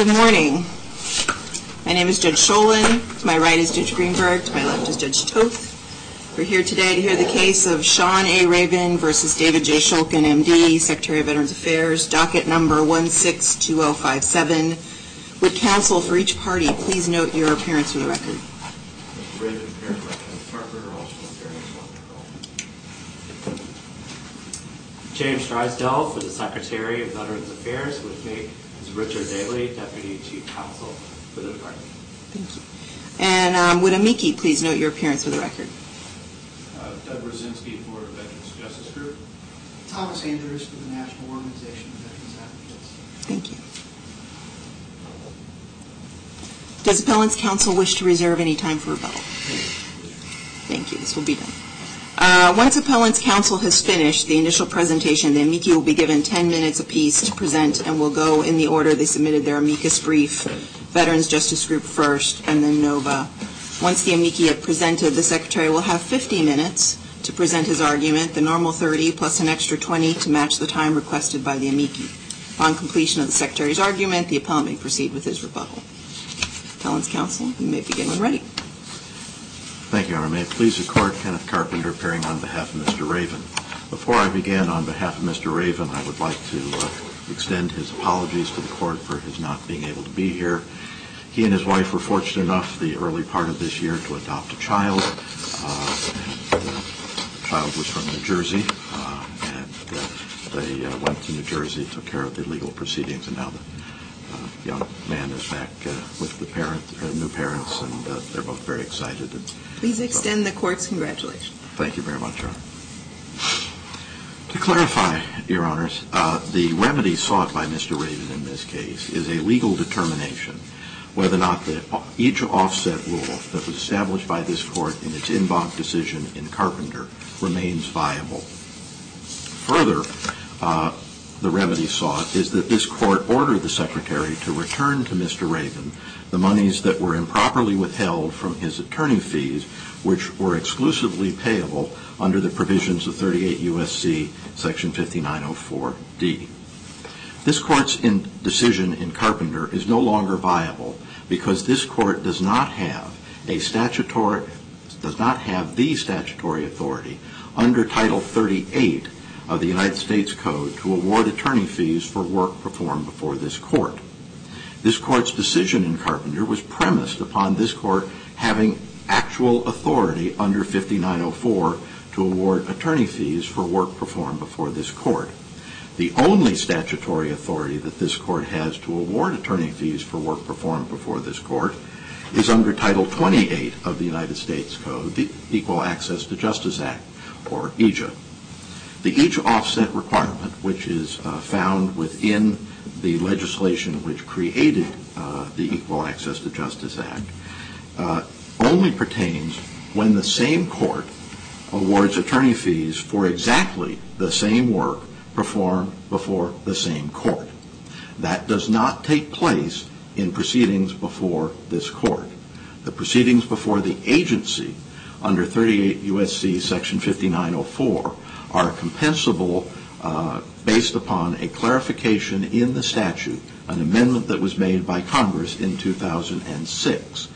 Good morning. My name is Judge Schoelen. To my right is Judge Greenberg. To my left is Judge Toth. We're here today to hear the case of Sean A. Ravin v. David J. Shulkin, M.D., Secretary of Veterans Affairs, docket number 162057. Would counsel for each party please note your appearance for the record? James Drysdale for the Secretary of Veterans Affairs. With me is Richard Daly, Deputy Chief Counsel for the Department. Thank you. And um, would amici please note your appearance for the record? Uh, Doug Rosinski for Veterans Justice Group. Thomas Andrews for the National Organization of Veterans Advocates. Thank you. Does Appellant's Counsel wish to reserve any time for rebuttal? Thank you. This will be done. Uh, once Appellant's Counsel has finished the initial presentation, the amici will be given 10 minutes apiece to present and will go in the order they submitted their amicus brief, Veterans Justice Group first, and then NOVA. Once the amici have presented, the Secretary will have 50 minutes to present his argument, the normal 30 plus an extra 20 to match the time requested by the amici. Upon completion of the Secretary's argument, the Appellant may proceed with his rebuttal. Appellant's Counsel, you may begin when ready. Thank you, Your Honor. May it please the Court, Kenneth Carpenter appearing on behalf of Mr. Ravin. Before I begin, on behalf of Mr. Ravin, I would like to uh, extend his apologies to the Court for his not being able to be here. He and his wife were fortunate enough the early part of this year to adopt a child. The child was from New Jersey, uh, and they went to New Jersey, took care of the legal proceedings, and now the young man is back uh, with the uh, new parents, and uh, they're both very excited. Please extend the Court's congratulations. Thank you very much, Your Honor. To clarify, Your Honors, the remedy sought by Mr. Ravin in this case is a legal determination whether or not each offset rule that was established by this Court in its en banc decision in Carpenter remains viable. Further, the remedy sought is that this Court order the Secretary to return to Mr. Ravin the monies that were improperly withheld from his attorney fees, which were exclusively payable under the provisions of 38 U.S.C. section 5904D. This Court's decision in Carpenter is no longer viable because this Court does not have a statutory, does not have the statutory authority under Title 38 of the United States Code to award attorney fees for work performed before this Court. This Court's decision in Carpenter was premised upon this Court having actual authority under 5904 to award attorney fees for work performed before this Court. The only statutory authority that this Court has to award attorney fees for work performed before this Court is under Title 28 of the United States Code, the Equal Access to Justice Act, or EAJA. The each offset requirement, which is uh, found within the legislation which created uh, the Equal Access to Justice Act, uh, only pertains when the same Court awards attorney fees for exactly the same work performed before the same Court. That does not take place in proceedings before this Court. The proceedings before the agency under 38 U.S.C. section 5904 are compensable uh, based upon a clarification in the statute, an amendment that was made by Congress in 2006.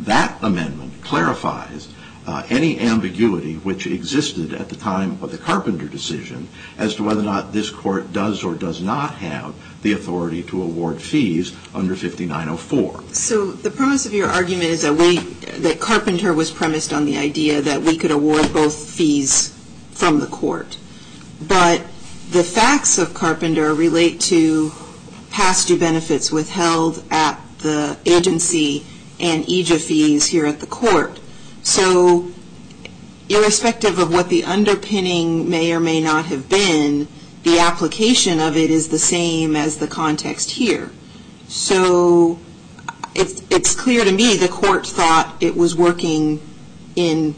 That amendment clarifies uh, any ambiguity which existed at the time of the Carpenter decision as to whether or not this Court does or does not have the authority to award fees under 5904. So the premise of your argument is that Carpenter was premised on the idea that we could award both fees from the Court. But the facts of Carpenter relate to past due benefits withheld at the agency and EAJA fees here at the Court. So irrespective of what the underpinning may or may not have been, the application of it is the same as the context here. So it's clear to me the Court thought it was working in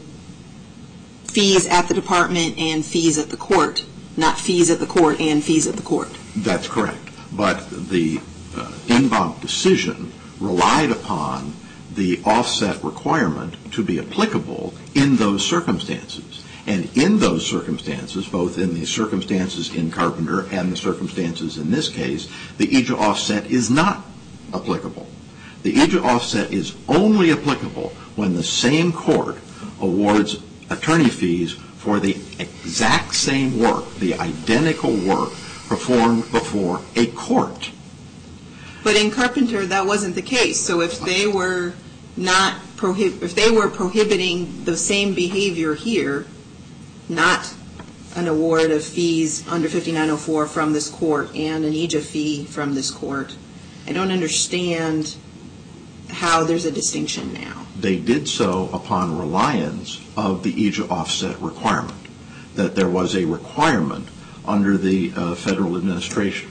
fees at the Department and fees at the Court, not fees at the Court and fees at the Court. That's correct. But the uh, en banc decision relied upon the offset requirement to be applicable in those circumstances. And in those circumstances, both in the circumstances in Carpenter and the circumstances in this case, the EAJA offset is not applicable. The EAJA offset is only applicable when the same court awards attorney fees for the exact same work, the identical work performed before a court. But in Carpenter, that wasn't the case. So if they were not, if they were prohibiting the same behavior here, not an award of fees under 5904 from this court and an EAJA fee from this court, I don't understand how there's a distinction now. They did so upon reliance of the EAJA offset requirement, that there was a requirement under the uh, Federal Administration.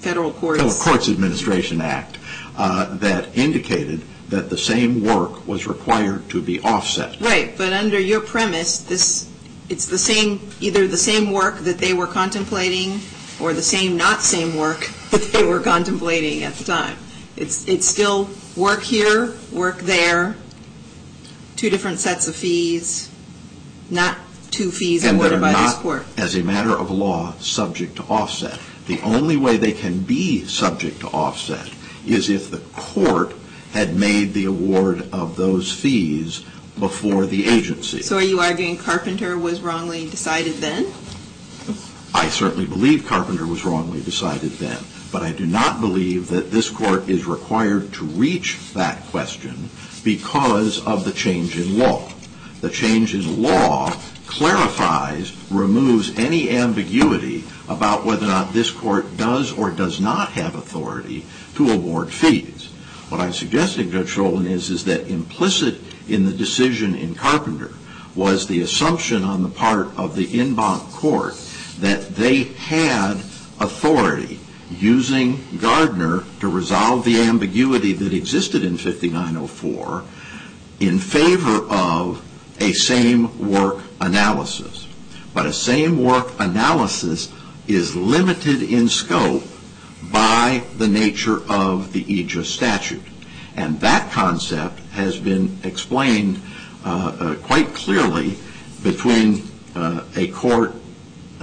Federal courts. Federal Courts Administration Act uh, that indicated that the same work was required to be offset. Right. But under your premise, it's the same, either the same work that they were contemplating or the same not same work that they were contemplating at the time. It's still work here, work there, two different sets of fees, not two fees awarded by this court. And they're not, as a matter of law, subject to offset. The only way they can be subject to offset is if the court had made the award of those fees before the agency. So are you arguing Carpenter was wrongly decided then? I certainly believe Carpenter was wrongly decided then. But I do not believe that this court is required to reach that question because of the change in law. The change in law clarifies, removes any ambiguity about whether or not this court does or does not have authority to award fees. What I'm suggesting, Judge Schoelen, is that implicit in the decision in Carpenter was the assumption on the part of the en banc court that they had authority using Gardner to resolve the ambiguity that existed in 5904 in favor of a same work analysis. But a same work analysis is limited in scope by the nature of the EAJA statute. And that concept has been explained uh, uh, quite clearly between uh, a court,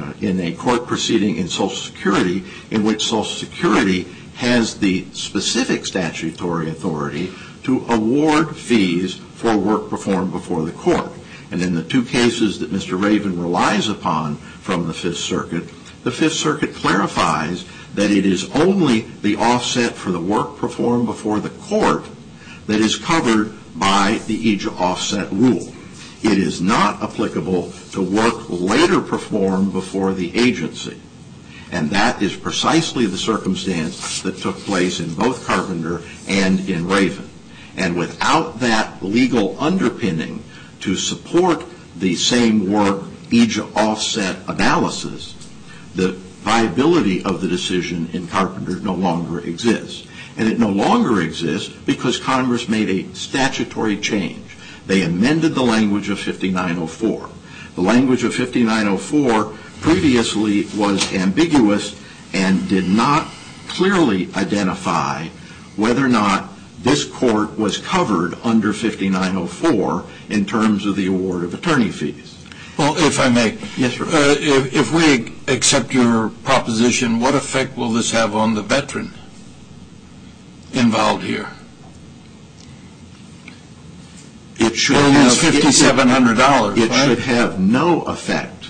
Uh, in a court proceeding in Social Security, in which Social Security has the specific statutory authority to award fees for work performed before the court. And in the two cases that Mr. Ravin relies upon from the Fifth Circuit, the Fifth Circuit clarifies that it is only the offset for the work performed before the court that is covered by the EAJA offset rule. It is not applicable to work later performed before the agency. And that is precisely the circumstance that took place in both Carpenter and in Ravin. And without that legal underpinning to support the same work EAJA offset analysis, the viability of the decision in Carpenter no longer exists. And it no longer exists because Congress made a statutory change. They amended the language of 5904. The language of 5904 previously was ambiguous and did not clearly identify whether or not this court was covered under 5904 in terms of the award of attorney fees. Well, if I may. Yes, sir. Uh, if we accept your proposition, what effect will this have on the veteran involved here? It should have no effect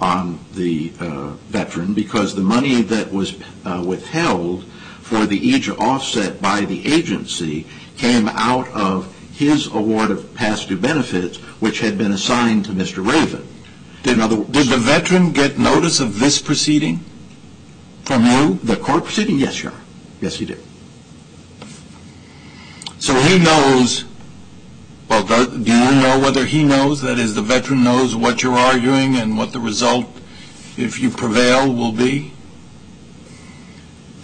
on the uh, veteran because the money that was uh, withheld for the EAJA offset by the agency came out of his award of past due benefits, which had been assigned to Mr. Ravin. Did the veteran get notice of this proceeding from you? The court proceeding? Yes, sir. Yes, he did. So he knows, well, do you know whether he knows, that is, the veteran knows what you're arguing and what the result, if you prevail, will be?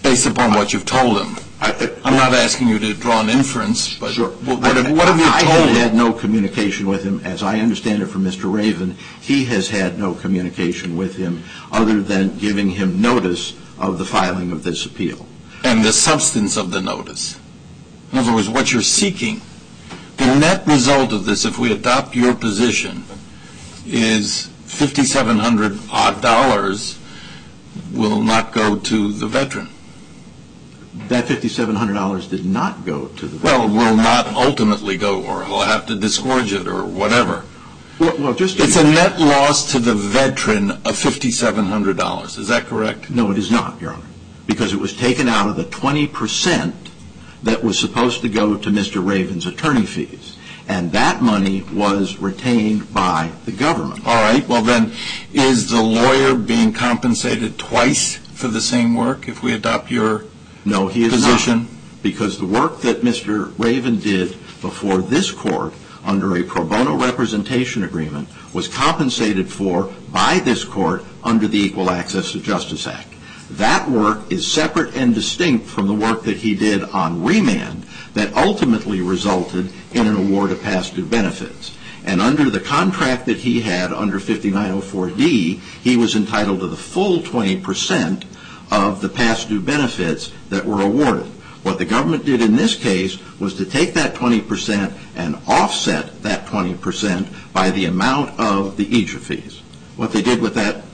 Based upon what you've told him. I'm not asking you to draw an inference, but what have you told him? I have had no communication with him. As I understand it from Mr. Ravin, he has had no communication with him other than giving him notice of the filing of this appeal. And the substance of the notice? In other words, what you're seeking, the net result of this, if we adopt your position, is $5,700 odd will not go to the veteran. That $5,700 did not go to the veteran. Well, will not ultimately go, or he'll have to disgorge it, or whatever. Well, just It's a net loss to the veteran of $5,700. Is that correct? No, it is not, Your Honor, because it was taken out of the 20% that was supposed to go to Mr. Ravin's attorney fees, and that money was retained by the government. All right. Well, then, is the lawyer being compensated twice for the same work if we adopt your No, he is not. position? Because the work that Mr. Ravin did before this court under a pro bono representation agreement was compensated for by this court under the Equal Access to Justice Act. That work is separate and distinct from the work that he did on remand that ultimately resulted in an award of past due benefits. And under the contract that he had under 5904D, he was entitled to the full 20% of the past due benefits that were awarded. What the government did in this case was to take that 20% and offset that 20% by the amount of the EAJA fees. What they did with that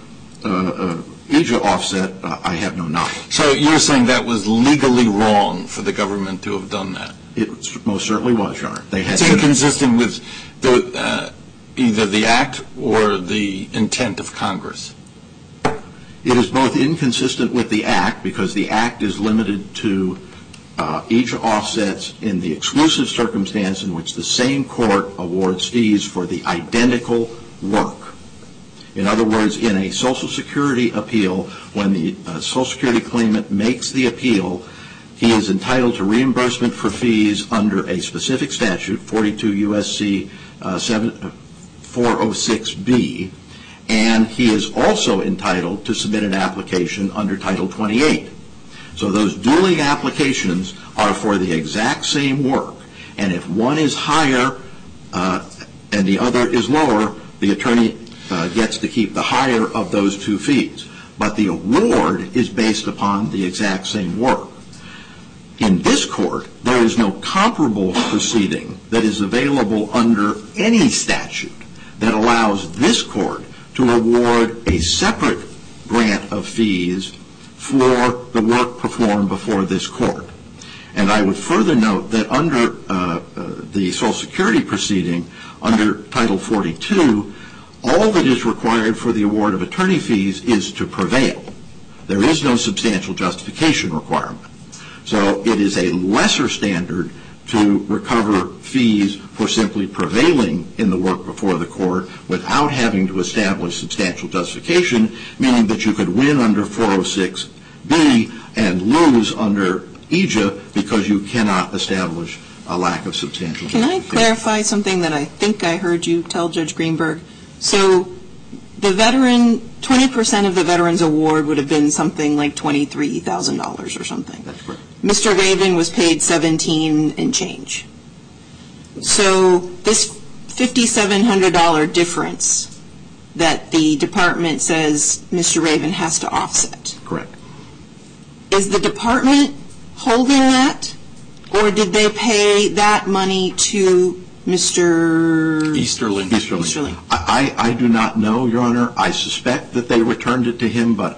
uh, uh, EAJA offset, uh, I have no knowledge. So you're saying that was legally wrong for the government to have done that? It most certainly was, Your Honor. It's inconsistent with uh, either the act or the intent of Congress? It is both inconsistent with the act because the act is limited to uh, EAJA offsets in the exclusive circumstance in which the same court awards fees for the identical work. In other words, in a Social Security appeal, when the uh, Social Security claimant makes the appeal, he is entitled to reimbursement for fees under a specific statute, 42 U.S.C. 406B, uh, uh, and he is also entitled to submit an application under Title 28. So those dueling applications are for the exact same work, and if one is higher and the other is lower, the attorney Uh, gets to keep the higher of those two fees. But the award is based upon the exact same work. In this court, there is no comparable proceeding that is available under any statute that allows this court to award a separate grant of fees for the work performed before this court. And I would further note that under uh, uh, the Social Security proceeding, under Title 42, all that is required for the award of attorney fees is to prevail. There is no substantial justification requirement. So it is a lesser standard to recover fees for simply prevailing in the work before the court without having to establish substantial justification, meaning that you could win under 406B and lose under EAJA because you cannot establish a lack of substantial Can I clarify something that I think I heard you tell Judge Greenberg? So the veteran, 20% of the veteran's award would have been something like $23,000 or something. That's correct. Mr. Ravin was paid 17 and change. So this $5,700 difference that the department says Mr. Ravin has to offset, Correct. is the department holding that, or did they pay that money to Mr. Easterling. Easterling. Easterling. I do not know, Your Honor. I suspect that they returned it to him, but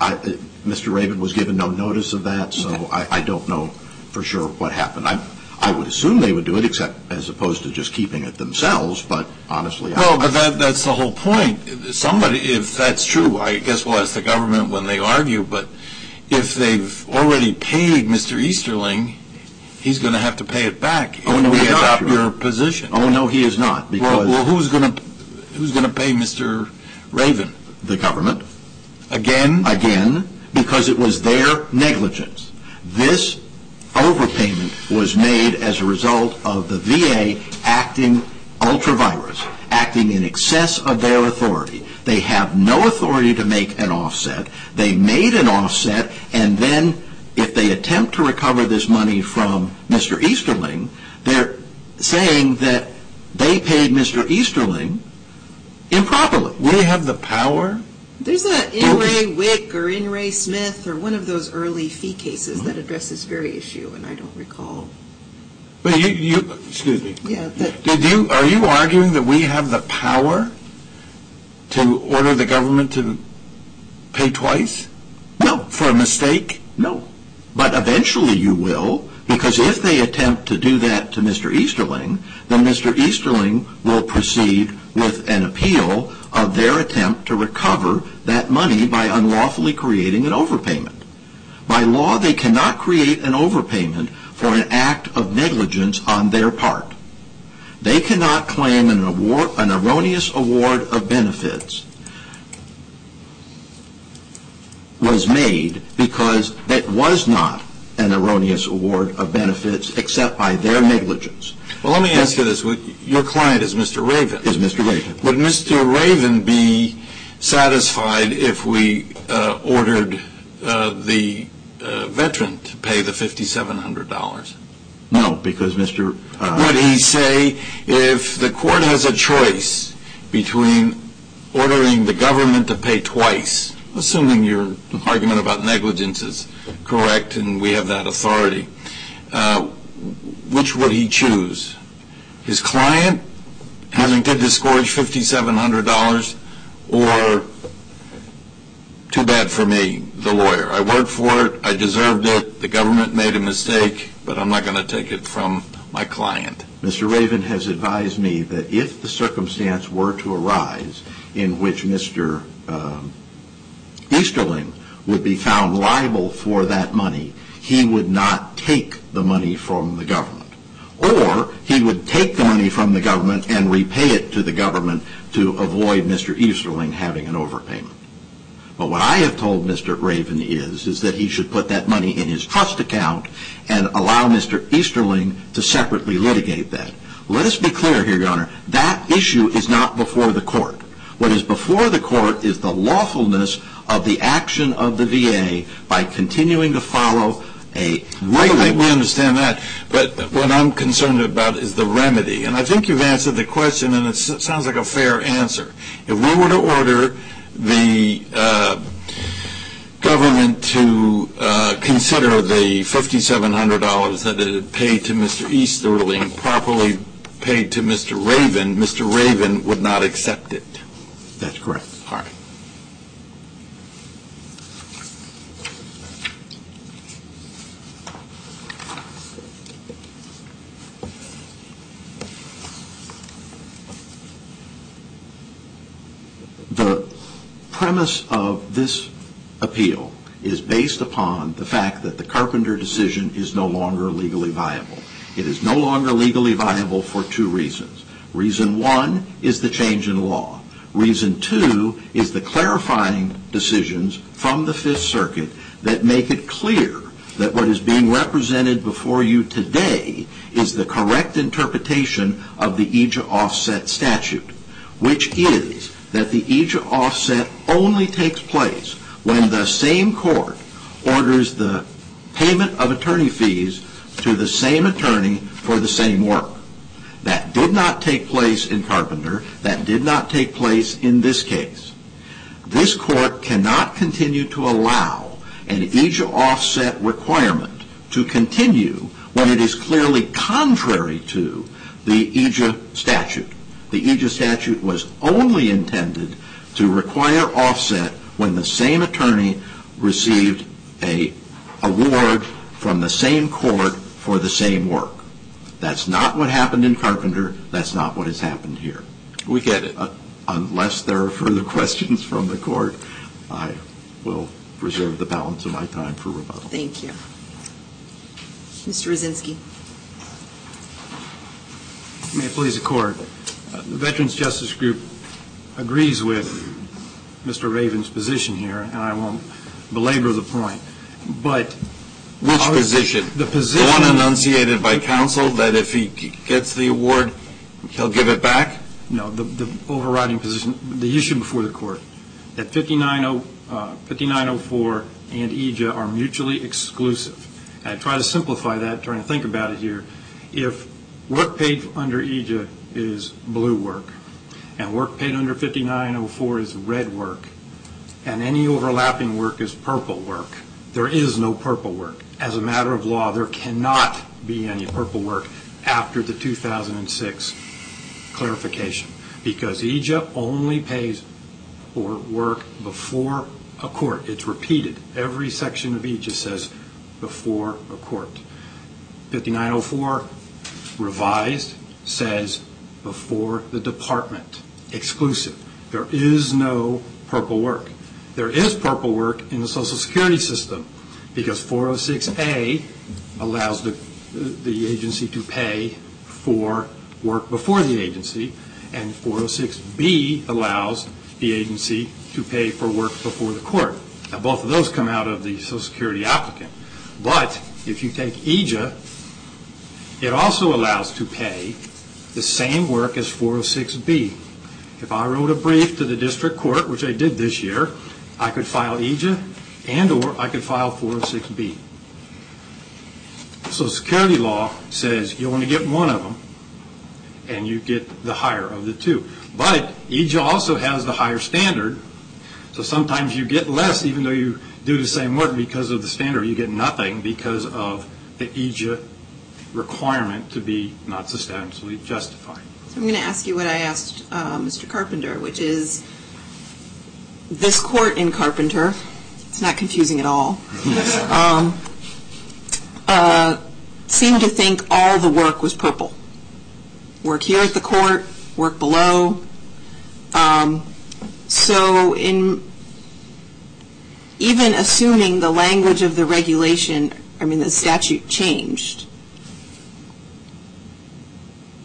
Mr. Ravin was given no notice of that, so I don't know for sure what happened. I would assume they would do it, except as opposed to just keeping it themselves, but honestly, I don't know. Well, but that's the whole point. Somebody, if that's true, I guess we'll ask the government when they argue, but if they've already paid Mr. Easterling, he's going to have to pay it back Oh, if we he's adopt Your position. Oh, no, he is not, Well, who's going to pay Mr. Ravin? the government, Again? again, because it was their negligence. This overpayment was made as a result of the VA acting ultra vires, acting in excess of their authority. They have no authority to make an offset. They made an offset, and then if they attempt to recover this money from Mr. Easterling, they're saying that they paid Mr. Easterling improperly. We have the power? There's an In re Wick or In re Smith or one of those early fee cases that address this very issue, and I don't recall. But you, excuse me. Yeah, Did you, are you arguing that we have the power to order the government to pay twice No, for a mistake? no. But eventually you will, because if they attempt to do that to Mr. Easterling, then Mr. Easterling will proceed with an appeal of their attempt to recover that money by unlawfully creating an overpayment. By law, they cannot create an overpayment for an act of negligence on their part. They cannot claim an erroneous award of benefits was made because it was not an erroneous award of benefits except by their negligence. Well, let me ask you this. Your client is Mr. Ravin. Is Mr. Ravin. Would Mr. Ravin be satisfied if we uh, ordered uh, the uh, veteran to pay the $5,700? No, because Mr. Would he say if the court has a choice between ordering the government to pay twice, assuming your argument about negligence is correct and we have that authority, uh, which would he choose? His client having to disgorge $5,700 or too bad for me, the lawyer. I worked for it. I deserved it. The government made a mistake, but I'm not going to take it from my client. Mr. Ravin has advised me that if the circumstance were to arise in which Mr. Easterling would be found liable for that money, he would not take the money from the government. Or he would take the money from the government and repay it to the government to avoid Mr. Easterling having an overpayment. But what I have told Mr. Ravin is, is that he should put that money in his trust account and allow Mr. Easterling to separately litigate that. Let us be clear here, Your Honor. That issue is not before the court. What is before the court is the lawfulness of the action of the VA by continuing to follow a rule. We understand that. But what I'm concerned about is the remedy. And I think you've answered the question, and it sounds like a fair answer. If we were to order the uh, government to uh, consider the $5,700 that it had paid to Mr. Easterling properly paid to Mr. Ravin, Mr. Ravin would not accept it. That's correct. All right. The premise of this appeal is based upon the fact that the Carpenter decision is no longer legally viable. It is no longer legally viable for two reasons. Reason one is the change in law. Reason two is the clarifying decisions from the Fifth Circuit that make it clear that what is being represented before you today is the correct interpretation of the EAJA offset statute, which is that the EAJA offset only takes place when the same court orders the payment of attorney fees to the same attorney for the same work. That did not take place in Carpenter. That did not take place in this case. This court cannot continue to allow an EAJA offset requirement to continue when it is clearly contrary to the EAJA statute. The EAJA statute was only intended to require offset when the same attorney received an award from the same court for the same work. That's not what happened in Carpenter. That's not what has happened here. We get it. Uh, unless there are further questions from the court, I will reserve the balance of my time for rebuttal. Thank you. Mr. Rosinski. May it please the Court. The Veterans Justice Group agrees with Mr. Ravin's position here, and I won't belabor the point. But which position? The position. The one enunciated by counsel that if he gets the award, he'll give it back? No, the overriding position, the issue before the court, that 5904 uh, and EAJA are mutually exclusive. I try to simplify that, trying to think about it here. If work paid under EAJA is blue work, and work paid under 5904 is red work, and any overlapping work is purple work, there is no purple work. As a matter of law, there cannot be any purple work after the 2006 clarification, because EAJA only pays for work before a court. It's repeated. Every section of EAJA says before a court. 5904 revised says before the department, exclusive. There is no purple work. There is purple work in the Social Security system because 406A allows the agency to pay for work before the agency, and 406B allows the agency to pay for work before the court. Now, both of those come out of the Social Security applicant. But if you take EAJA, it also allows to pay the same work as 406B. If I wrote a brief to the district court, which I did this year, I could file EAJA and or I could file 406B. Social Security law says you only get one of them, and you get the higher of the two. But EAJA also has the higher standard, so sometimes you get less even though you do the same work because of the standard. You get nothing because of the EAJA requirement to be not substantially justified. So I'm going to ask you what I asked uh, Mr. Carpenter, which is this court in Carpenter, it's not confusing at all, um, uh, seemed to think all the work was purple. Work here at the court, work below. Um, so in even assuming the language of the regulation, I mean the statute changed,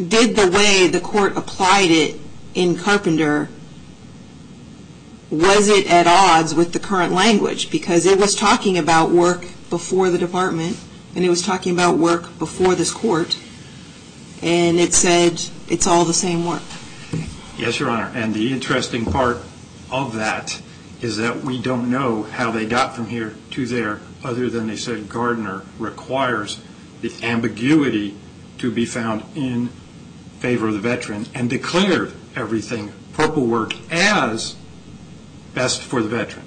did the way the court applied it in Carpenter, was it at odds with the current language? Because it was talking about work before the department, and it was talking about work before this court, and it said it's all the same work. Yes, Your Honor, and the interesting part of that is that we don't know how they got from here to there other than they said Gardner requires the ambiguity to be found in favor of the veteran and declared everything purple work as best for the veteran.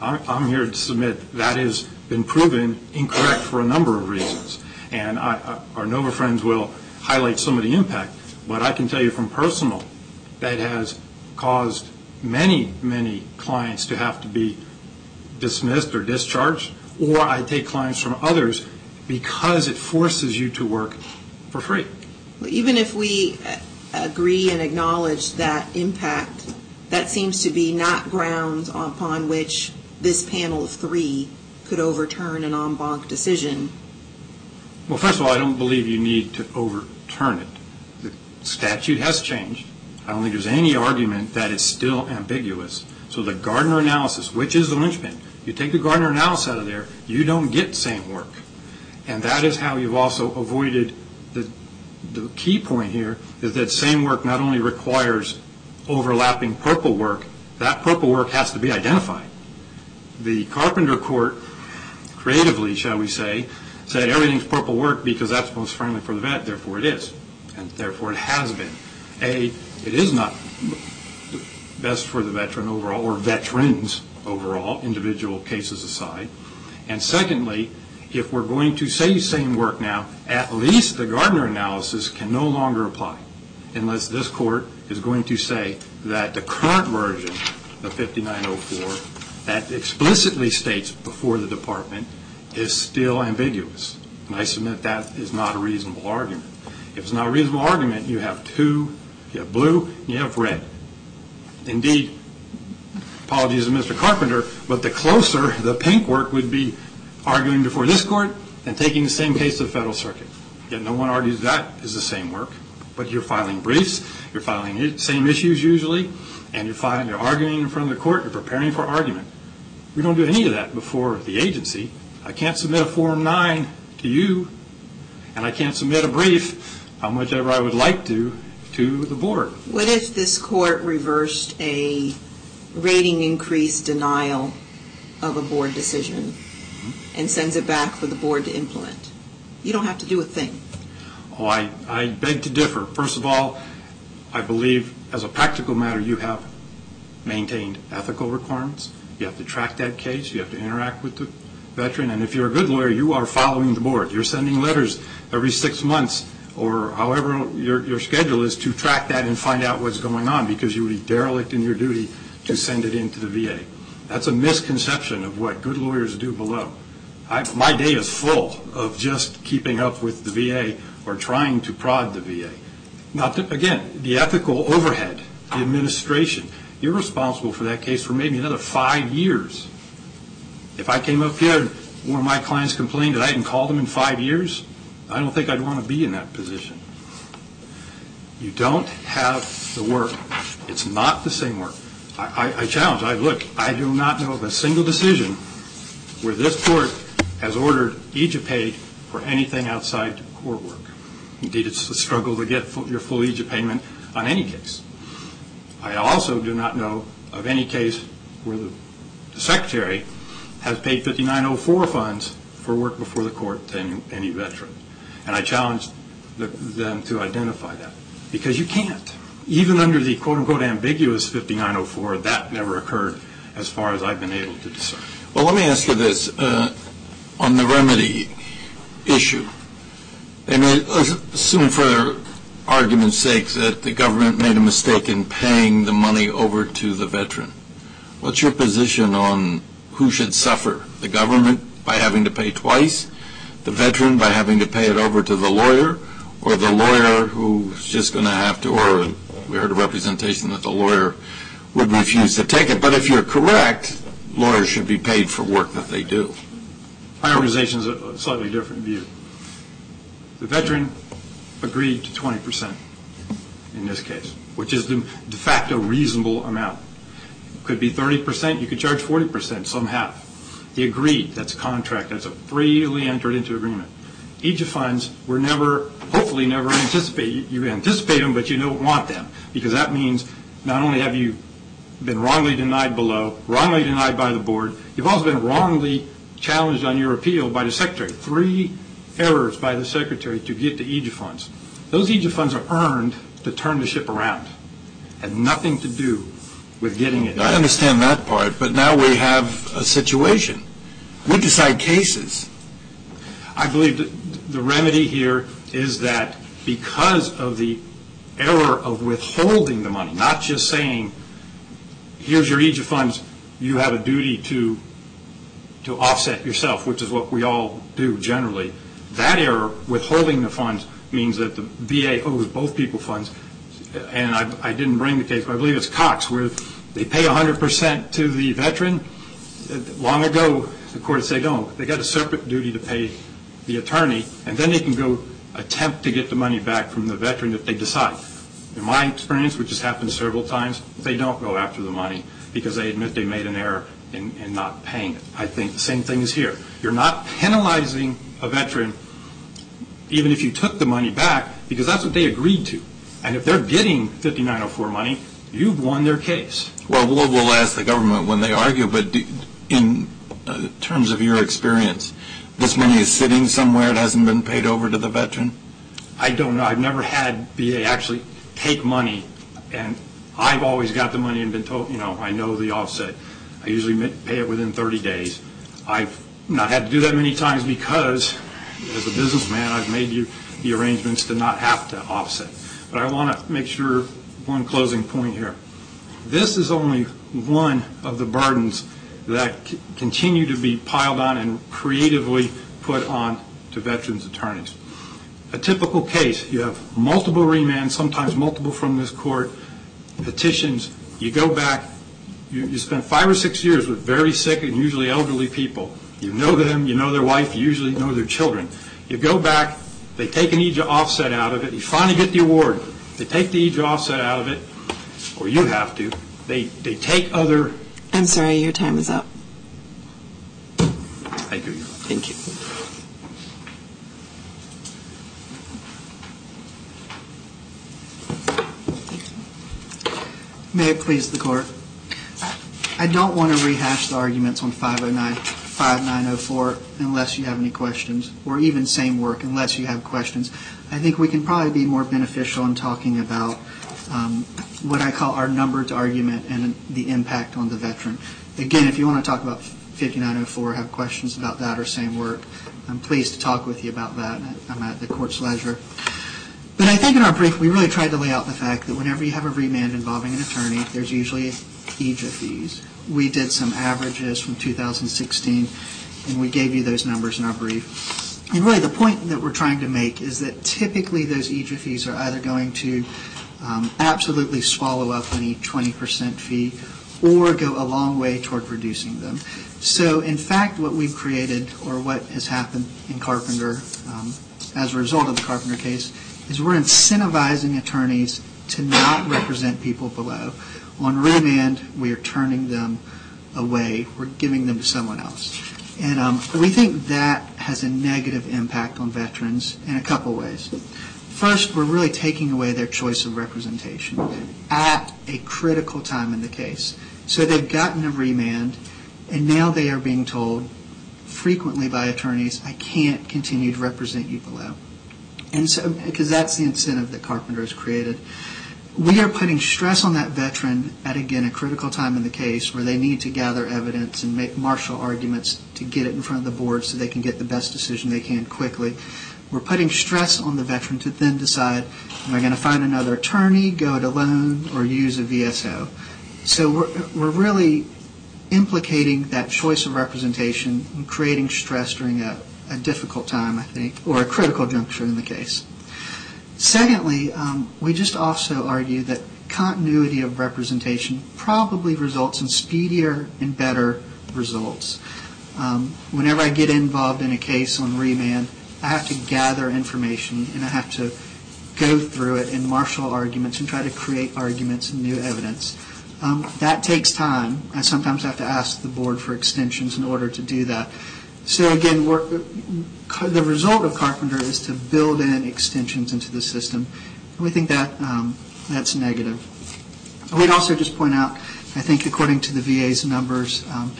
I'm here to submit that has been proven incorrect for a number of reasons, and our NOVA friends will highlight some of the impact, but I can tell you from personal that has caused many, many clients to have to be dismissed or discharged, or I take clients from others because it forces you to work for free. Even if we uh, agree and acknowledge that impact, that seems to be not grounds upon which this panel of three could overturn an en banc decision. Well, first of all, I don't believe you need to overturn it. The statute has changed. I don't think there's any argument that it's still ambiguous. So the Gardner analysis, which is the linchpin, you take the Gardner analysis out of there, you don't get same work, and that is how you've also avoided the key point here is that same work not only requires overlapping purple work, that purple work has to be identified. The Carpenter Court creatively, shall we say, said everything's purple work because that's most friendly for the vet, therefore it is, and therefore it has been. A, it is not best for the veteran overall, or veterans overall, individual cases aside, and secondly, if we're going to say same work now, at least the Gardner analysis can no longer apply unless this court is going to say that the current version of 5904 that explicitly states before the department is still ambiguous, and I submit that is not a reasonable argument. If it's not a reasonable argument, you have two, you have blue, and you have red. Indeed, apologies to Mr. Carpenter, but the closer the pink work would be arguing before this court and taking the same case to the Federal Circuit. Yet no one argues that is the same work, but you're filing briefs, you're filing the same issues usually, and you're arguing in front of the court, you're preparing for argument. We don't do any of that before the agency. I can't submit a Form 9 to you, and I can't submit a brief, how much ever I would like to, to the board. What if this court reversed a rating increase denial of a board decision and sends it back for the board to implement? You don't have to do a thing. Oh, I beg to differ. First of all, I believe as a practical matter you have maintained ethical requirements. You have to track that case. You have to interact with the veteran, and if you're a good lawyer, you are following the board. You're sending letters every six months or however your schedule is to track that and find out what's going on because you would be derelict in your duty to send it in to the VA. That's a misconception of what good lawyers do below. My day is full of just keeping up with the VA or trying to prod the VA. Again, the ethical overhead, the administration, you're responsible for that case for maybe another five years. If I came up here and one of my clients complained that I hadn't called them in five years, I don't think I'd want to be in that position. You don't have the work. It's not the same work. I challenge, I look, I do not know of a single decision where this court has ordered EAJA paid for anything outside court work. Indeed, it's a struggle to get your full EAJA payment on any case. I also do not know of any case where the secretary has paid 5904 funds for work before the court to any veteran. And I challenge them to identify that. Because you can't. Even under the quote-unquote ambiguous 5904, that never occurred as far as I've been able to discern. Well, let me ask you this. Uh, On the remedy issue, assume for argument's sake that the government made a mistake in paying the money over to the veteran. What's your position on who should suffer? The government by having to pay twice? The veteran by having to pay it over to the lawyer? Or the lawyer who's just going to have to, or we heard a representation that the lawyer would refuse to take it. But if you're correct, lawyers should be paid for work that they do. My organization has a slightly different view. The veteran agreed to 20% in this case, which is the de facto reasonable amount. It could be 30%. You could charge 40%. Some have. He agreed. That's a contract. That's a freely entered into agreement. EAJA funds were never, hopefully never anticipated. You anticipate them, but you don't want them. Because that means not only have you been wrongly denied below, wrongly denied by the board, you've also been wrongly challenged on your appeal by the secretary. Three errors by the secretary to get the EAJA funds. Those EAJA funds are earned to turn the ship around. Had nothing to do with getting it. I understand that part. But now we have a situation. We decide cases. I believe the remedy here is that because of the error of withholding the money, not just saying, here's your EAJA funds, you have a duty to offset yourself, which is what we all do generally. That error, withholding the funds, means that the VA owes both people funds. And I didn't bring the case, but I believe it's Cox, where they pay 100% to the veteran. Long ago, the court said, no, they've got a separate duty to pay the attorney, and then they can go attempt to get the money back from the veteran if they decide. In my experience, which has happened several times, they don't go after the money because they admit they made an error and not paying it. I think the same thing is here. You're not penalizing a veteran even if you took the money back because that's what they agreed to. And if they're getting 5904 money, you've won their case. Well, we'll ask the government when they argue, but in uh, terms of your experience, this money is sitting somewhere, it hasn't been paid over to the veteran? I don't know. I've never had VA actually take money, and I've always got the money and been told, you know, I know the offset. I usually pay it within 30 days. I've not had to do that many times because, as a businessman, I've made the arrangements to not have to offset. But I want to make sure, one closing point here. This is only one of the burdens that continue to be piled on and creatively put on to veterans' attorneys. A typical case, you have multiple remands, sometimes multiple from this court, petitions. You go back, you spend five or six years with very sick and usually elderly people. You know them, you know their wife, you usually know their children. You go back, they take an EAJA offset out of it, you finally get the award. They take the EAJA offset out of it, or you have to. They take other... I'm sorry, your time is up. Thank you. Thank you. May it please the Court. I don't want to rehash the arguments on 509, 5904 unless you have any questions, or even same work unless you have questions. I think we can probably be more beneficial in talking about um, what I call our numbered argument and the impact on the veteran. Again, if you want to talk about 5904, have questions about that or same work, I'm pleased to talk with you about that. I'm at the Court's leisure. But I think in our brief, we really tried to lay out the fact that whenever you have a remand involving an attorney, there's usually EAJA fees. We did some averages from 2016, and we gave you those numbers in our brief. And really the point that we're trying to make is that typically those EAJA fees are either going to um, absolutely swallow up any 20% fee or go a long way toward reducing them. So in fact what we've created or what has happened in Carpenter um, as a result of the Carpenter case is we're incentivizing attorneys to not represent people below. On remand, we are turning them away. We're giving them to someone else. And um, we think that has a negative impact on veterans in a couple ways. First, we're really taking away their choice of representation at a critical time in the case. So they've gotten a remand, and now they are being told frequently by attorneys, I can't continue to represent you below. And so because that's the incentive that Carpenter has created. We are putting stress on that veteran at, again, a critical time in the case where they need to gather evidence and make marshal arguments to get it in front of the board so they can get the best decision they can quickly. We're putting stress on the veteran to then decide, am I going to find another attorney, go it alone, or use a VSO? So we're really implicating that choice of representation and creating stress during a difficult time, I think, or a critical juncture in the case. Secondly, um, we just also argue that continuity of representation probably results in speedier and better results. Um, whenever I get involved in a case on remand, I have to gather information and I have to go through it and marshal arguments and try to create arguments and new evidence. Um, that takes time. I sometimes have to ask the board for extensions in order to do that. So, again, the result of Carpenter is to build in extensions into the system. And we think um, that's negative. We'd also just point out, I think according to the VA's numbers um,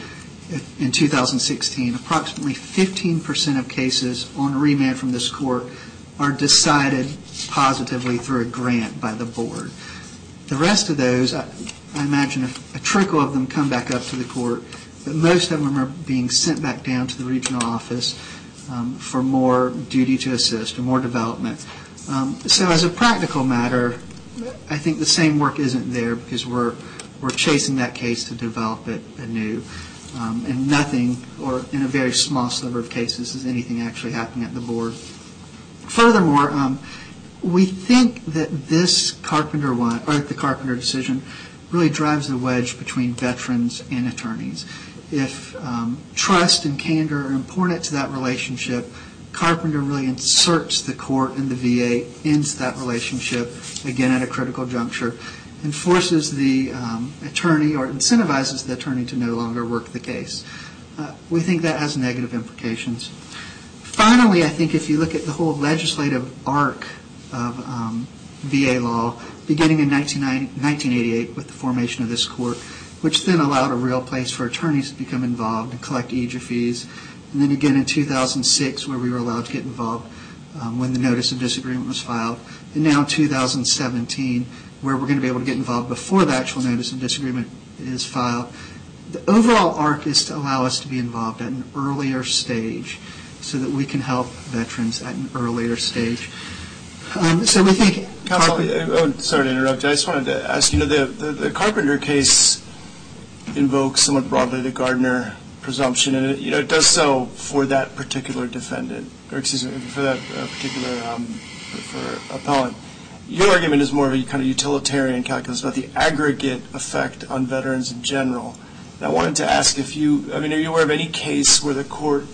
in 2016, approximately 15% of cases on remand from this court are decided positively through a grant by the board. The rest of those, I imagine a trickle of them come back up to the court, but most of them are being sent back down to the regional office um, for more duty to assist or more development. Um, so as a practical matter, I think the same work isn't there because we're chasing that case to develop it anew. Um, and nothing, or in a very small sliver of cases, is anything actually happening at the board. Furthermore, we think that this Carpenter one, or the Carpenter decision really drives the wedge between veterans and attorneys. If um, trust and candor are important to that relationship, Carpenter really inserts the court and the VA into that relationship, again at a critical juncture, and forces the um, attorney or incentivizes the attorney to no longer work the case. Uh, we think that has negative implications. Finally, I think if you look at the whole legislative arc of um, VA law, beginning in 1988 with the formation of this court, which then allowed a real place for attorneys to become involved and collect EAJA fees, and then again in 2006 where we were allowed to get involved um, when the notice of disagreement was filed, and now in 2017 where we're going to be able to get involved before the actual notice of disagreement is filed, the overall arc is to allow us to be involved at an earlier stage so that we can help veterans at an earlier stage. Um, so we think Carpenter... Oh, sorry to interrupt you. I just wanted to ask, you know, the Carpenter case invokes somewhat broadly the Gardner presumption, and it does so for that particular defendant, or excuse me, for that uh, particular um, appellant. Your argument is more of a kind of utilitarian calculus about the aggregate effect on veterans in general. And I wanted to ask if you, I mean, are you aware of any case where the court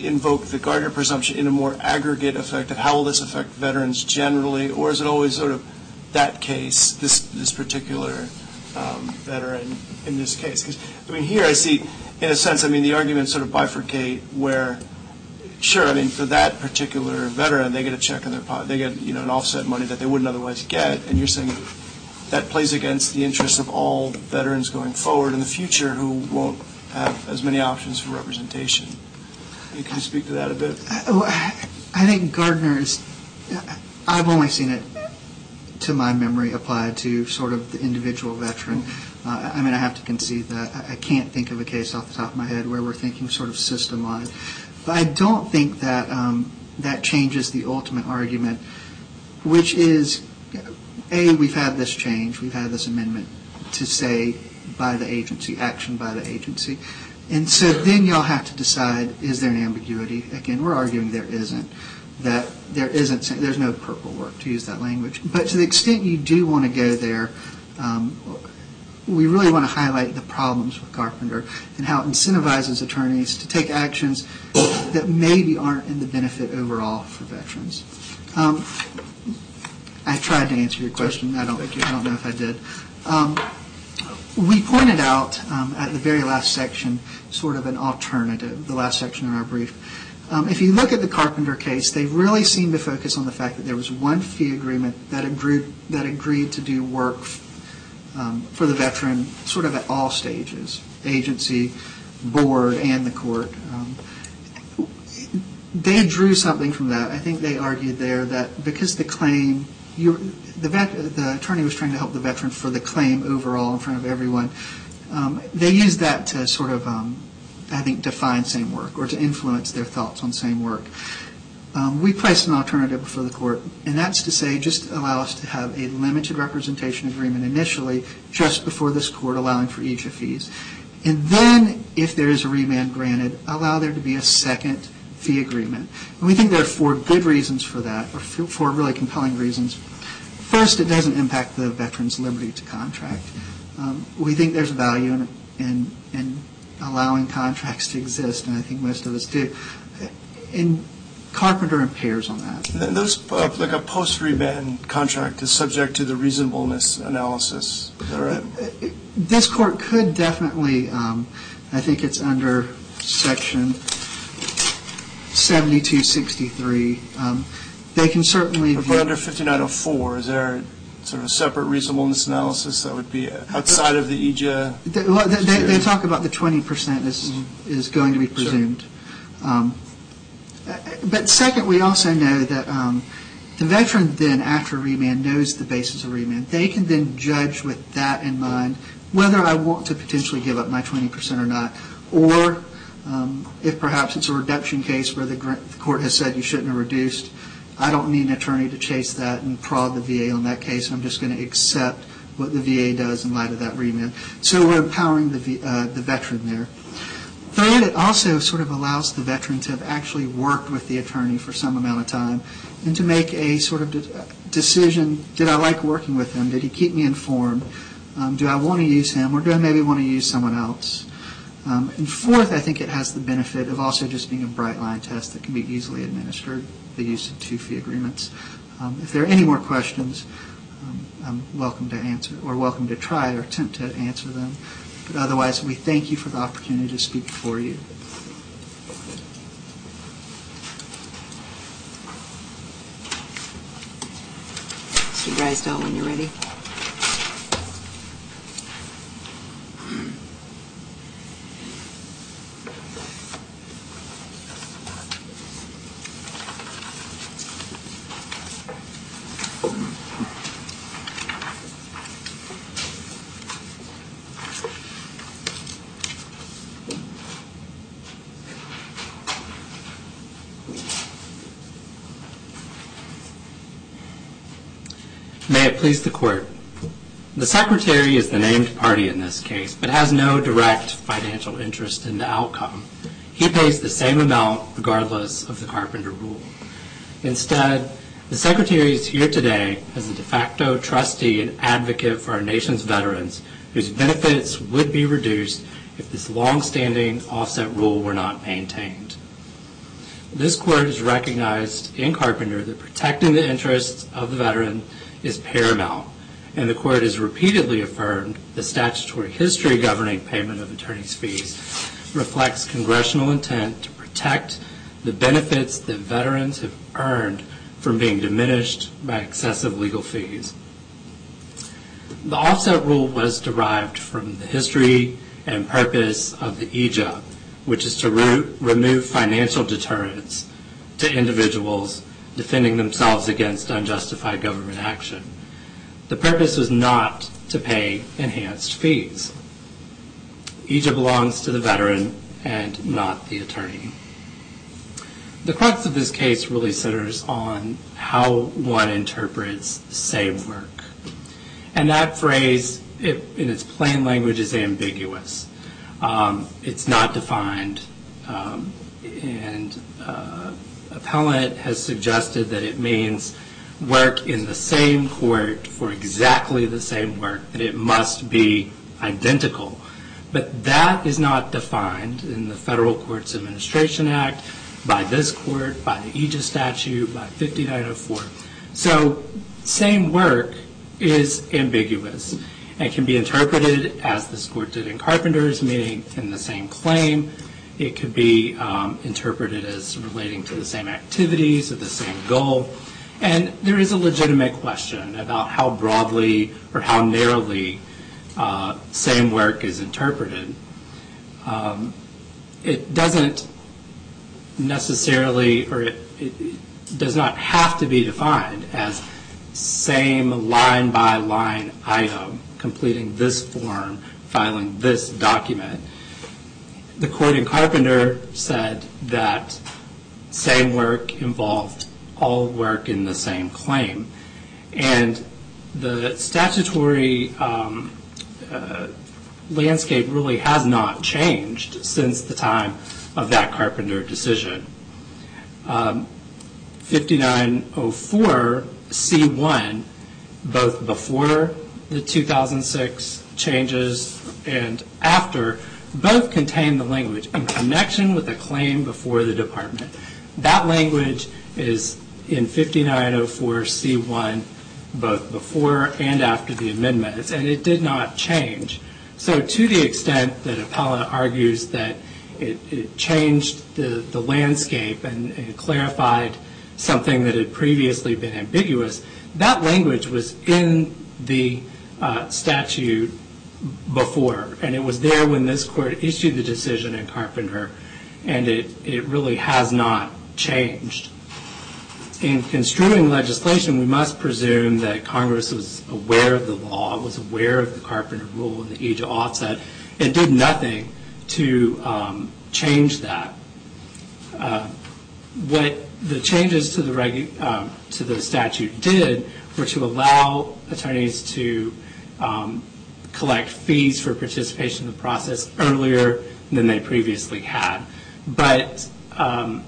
invoked the Gardner presumption in a more aggregate effect of how will this affect veterans generally, or is it always sort of that case, this particular Um, veteran in this case? Because, I mean, here I see, in a sense, I mean, the arguments sort of bifurcate where, sure, I mean, for that particular veteran, they get a check in their pocket, they get, you know, an offset money that they wouldn't otherwise get, and you're saying that plays against the interests of all veterans going forward in the future who won't have as many options for representation. Can you speak to that a bit? Uh, I think Gardner is, I've only seen it, to my memory, applied to sort of the individual veteran. Uh, I mean, I have to concede that. I can't think of a case off the top of my head where we're thinking sort of system-wide. But I don't think that um, that changes the ultimate argument, which is, A, we've had this change, we've had this amendment to say by the agency, action by the agency. And so then y'all have to decide, is there an ambiguity? Again, we're arguing there isn't, that there isn't, there's no purple work, to use that language. But to the extent you do want to go there, um, we really want to highlight the problems with Carpenter and how it incentivizes attorneys to take actions that maybe aren't in the benefit overall for veterans. Um, I tried to answer your question. I don't know if I did. Um, we pointed out at the very last section sort of an alternative, the last section in our brief. Um, if you look at the Carpenter case, they really seem to focus on the fact that there was one fee agreement that agreed to do work um, for the veteran sort of at all stages, agency, board, and the court. Um, they drew something from that. I think they argued there that because the claim, the attorney was trying to help the veteran for the claim overall in front of everyone, they used that to sort of, I think, define same work or to influence their thoughts on same work. Um, we placed an alternative before the court, and that's to say just allow us to have a limited representation agreement initially just before this court allowing for EAJA fees. And then if there is a remand granted, allow there to be a second fee agreement. And we think there are four good reasons for that, or four really compelling reasons. First, it doesn't impact the veteran's liberty to contract. Um, we think there's value in allowing contracts to exist, and I think most of us do. And Carpenter impairs on that. Those uh, Like a post-remand contract is subject to the reasonableness analysis. Is that right? This court could definitely, um, I think it's under section 7263. Um, they can certainly If we're under 5904, is there sort of separate reasonableness analysis that would be outside of the EAJA? They talk about the 20% mm-hmm. is going to be presumed. Um, but second, we also know that um, the veteran then, after remand, knows the basis of remand. They can then judge with that in mind whether I want to potentially give up my 20% or not, or um, if perhaps it's a reduction case where the court has said you shouldn't have reduced, I don't need an attorney to chase that and prod the VA on that case. I'm just going to accept what the VA does in light of that remand. So we're empowering uh, the veteran there. Third, it also sort of allows the veteran to have actually worked with the attorney for some amount of time and to make a sort of decision, did I like working with him? Did he keep me informed? Um, do I want to use him, or do I maybe want to use someone else? Um, and fourth, I think it has the benefit of also just being a bright line test that can be easily administered, the use of two fee agreements. Um, if there are any more questions, um, I'm welcome to answer or welcome to try or attempt to answer them. But otherwise, we thank you for the opportunity to speak before you. Mr. Drysdale, when you're ready. Please the Court. The Secretary is the named party in this case, but has no direct financial interest in the outcome. He pays the same amount regardless of the Carpenter rule. Instead, the Secretary is here today as a de facto trustee and advocate for our nation's veterans whose benefits would be reduced if this longstanding offset rule were not maintained. This Court has recognized in Carpenter that protecting the interests of the veteran is paramount, and the Court has repeatedly affirmed the statutory history governing payment of attorney's fees reflects congressional intent to protect the benefits that veterans have earned from being diminished by excessive legal fees. The offset rule was derived from the history and purpose of the EAJA, which is to remove financial deterrence to individuals defending themselves against unjustified government action. The purpose was not to pay enhanced fees. EAJA belongs to the veteran and not the attorney. The crux of this case really centers on how one interprets same work. And that phrase, in its plain language, is ambiguous. Um, it's not defined. Um, and uh, appellant has suggested that it means work in the same court for exactly the same work, that it must be identical. But that is not defined in the Federal Courts Administration Act, by this court, by the EAJA statute, by 5904. So same work is ambiguous and can be interpreted as this court did in Carpenter's, meaning in the same claim. It could be um, interpreted as relating to the same activities or the same goal. And there is a legitimate question about how broadly or how narrowly uh, same work is interpreted. Um, it doesn't necessarily, or it does not have to be defined as same line-by-line item, completing this form, filing this document. The court in Carpenter said that same work involved all work in the same claim. And the statutory um, uh, landscape really has not changed since the time of that Carpenter decision. Um, 5904C1, both before the 2006 changes and after, both contain the language in connection with the claim before the department. That language is in 5904C1, both before and after the amendments, and it did not change. So to the extent that appellant argues that it changed the landscape and clarified something that had previously been ambiguous, that language was in the uh, statute before. And it was there when this court issued the decision in Carpenter, and it really has not changed. In construing legislation, we must presume that Congress was aware of the law, was aware of the Carpenter rule and the EAJA offset, and did nothing to um, change that. Uh, what the changes um, to the statute did were to allow attorneys to um, collect fees for participation in the process earlier than they previously had. But um,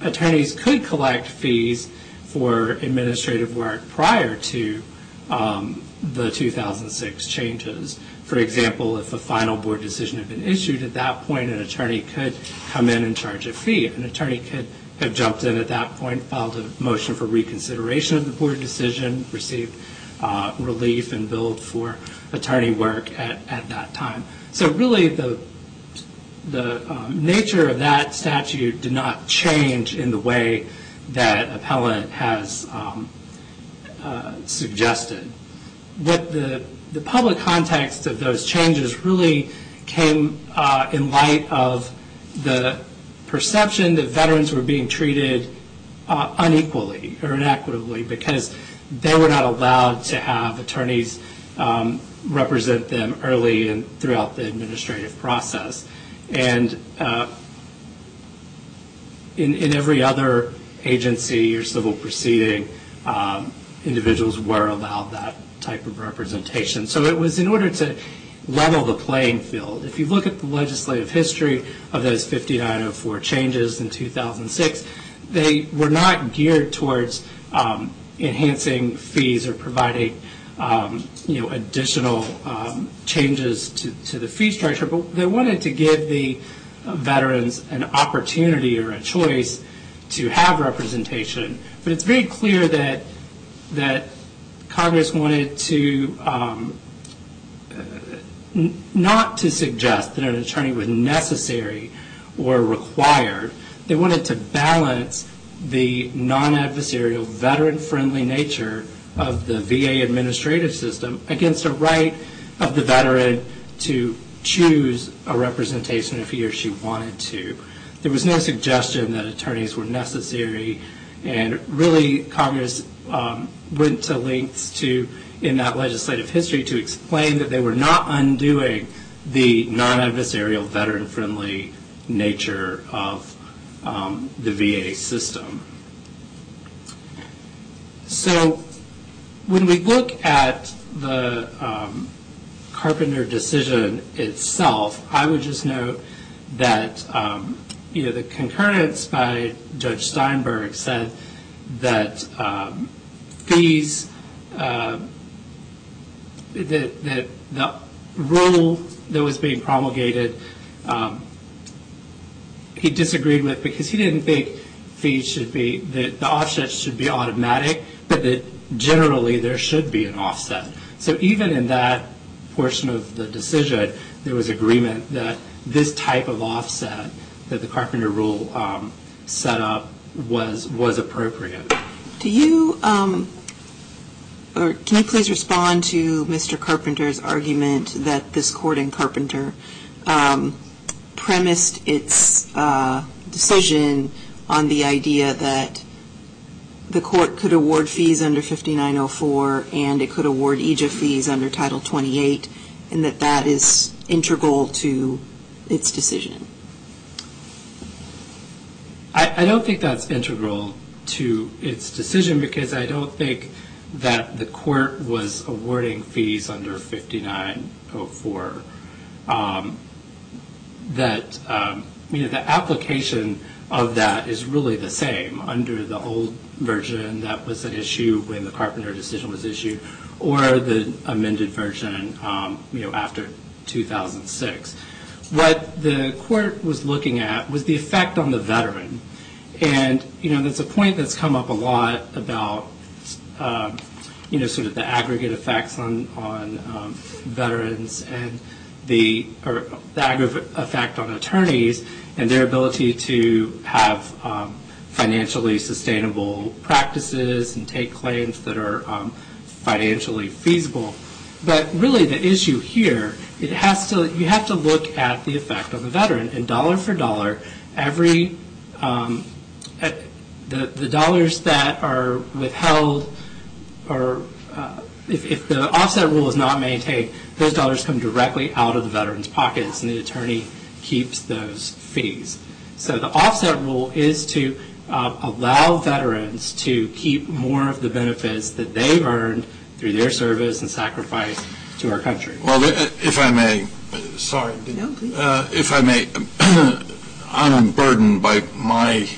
attorneys could collect fees for administrative work prior to um, the 2006 changes. For example, if a final board decision had been issued at that point, an attorney could come in and charge a fee. An attorney could have jumped in at that point, filed a motion for reconsideration of the board decision, received Uh, relief and billed for attorney work at that time. So really the um, nature of that statute did not change in the way that appellant has um, uh, suggested. What the public context of those changes really came uh, in light of the perception that veterans were being treated unequally or inequitably because they were not allowed to have attorneys um, represent them early and throughout the administrative process. And uh, in every other agency or civil proceeding, um, individuals were allowed that type of representation. So it was in order to level the playing field. If you look at the legislative history of those 5904 changes in 2006, they were not geared towards um, enhancing fees or providing um, additional um, changes to the fee structure, but they wanted to give the veterans an opportunity or a choice to have representation. But it's very clear that Congress wanted to um, not to suggest that an attorney was necessary or required. They wanted to balance the non-adversarial, veteran-friendly nature of the VA administrative system against a right of the veteran to choose a representation if he or she wanted to. There was no suggestion that attorneys were necessary, and really Congress um, went to lengths to, in that legislative history to explain that they were not undoing the non-adversarial, veteran-friendly nature of Um, the VA system. So when we look at the um, Carpenter decision itself, I would just note that, um, you know, the concurrence by Judge Steinberg said that fees, uh, that the rule that was being promulgated, he disagreed with because he didn't think fees should be, that the offsets should be automatic, but that generally there should be an offset. So even in that portion of the decision, there was agreement that this type of offset that the Carpenter rule um, set up was appropriate. Do you, um, or can you please respond to Mr. Carpenter's argument that this court in Carpenter um, premised its uh, decision on the idea that the court could award fees under 5904 and it could award EAJA fees under Title 28, and that that is integral to its decision? I don't think that's integral to its decision because I don't think that the court was awarding fees under 5904. Um, That, um, know, the application of that is really the same under the old version that was at issue when the Carpenter decision was issued or the amended version, um, know, after 2006. What the court was looking at was the effect on the veteran. And, there's a point that's come up a lot about, um, know, sort of the aggregate effects on veterans and the aggregate effect on attorneys and their ability to have um, financially sustainable practices and take claims that are um, financially feasible. But really the issue here, you have to look at the effect on the veteran. And dollar for dollar, every, um, the dollars that are withheld or if the offset rule is not maintained, those dollars come directly out of the veteran's pockets and the attorney keeps those fees. So the offset rule is to uh, allow veterans to keep more of the benefits that they've earned through their service and sacrifice to our country. Well, uh, if I may, sorry. No, please. Uh, if I may, I'm burdened by my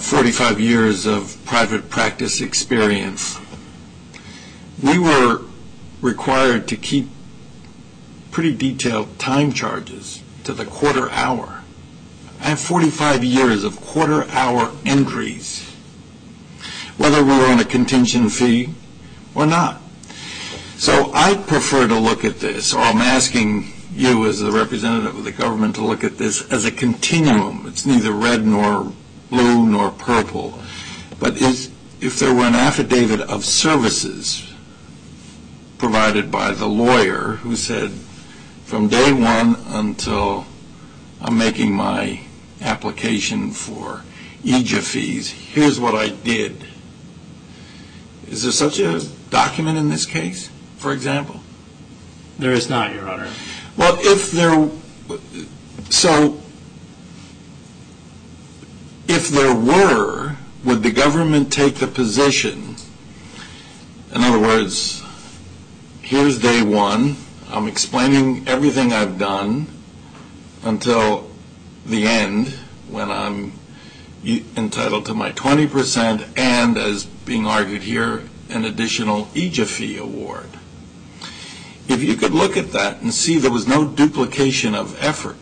45 years of private practice experience. We were required to keep pretty detailed time charges to the quarter hour. I have 45 years of quarter hour entries, whether we're on a contingent fee or not. So I prefer to look at this, or I'm asking you as the representative of the government to look at this as a continuum. It's neither red nor blue nor purple. But if there were an affidavit of services provided by the lawyer who said from day one until I'm making my application for EAJA fees, here's what I did. Is there such a document in this case, for example? There is not, Your Honor. Well, if there, so if there were, would the government take the position, in other words, here's day one, I'm explaining everything I've done until the end when I'm entitled to my 20% and, as being argued here, an additional EAJA fee award. If you could look at that and see there was no duplication of effort,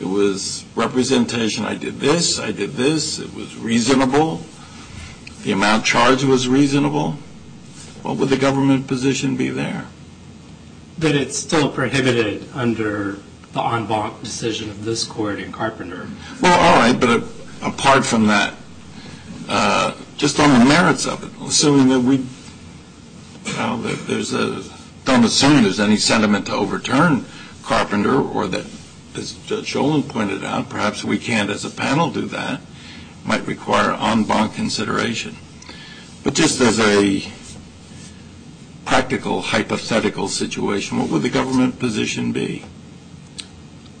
it was representation, I did this, I did this, it was reasonable, the amount charged was reasonable, what would the government position be there? That it's still prohibited under the en banc decision of this court in Carpenter. Well, all right, but apart from that, uh, just on the merits of it, assuming that we, well, there's a, don't assume there's any sentiment to overturn Carpenter or that, as Judge Allen pointed out, perhaps we can't as a panel do that, might require en banc consideration. But just as a practical, hypothetical situation, what would the government position be?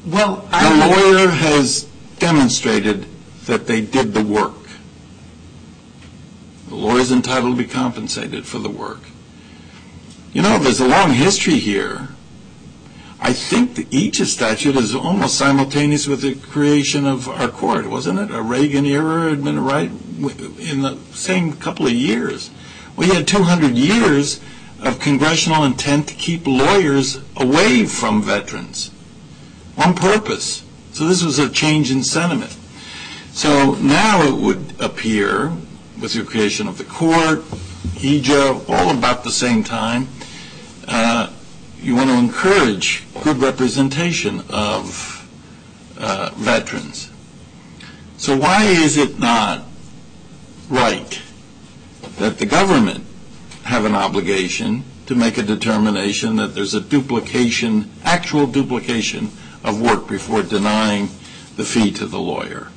Well, The lawyer has demonstrated that they did the work. The lawyer's entitled to be compensated for the work. You know, there's a long history here. I think the EAJA statute is almost simultaneous with the creation of our court, wasn't it? A Reagan era had been right in the same couple of years. We had 200 years of congressional intent to keep lawyers away from veterans on purpose. So this was a change in sentiment. So now it would appear, with the creation of the court, EAJA, all about the same time, uh, you want to encourage good representation of uh, veterans. So why is it not right that the government have an obligation to make a determination that there's a duplication, actual duplication of work before denying the fee to the lawyer?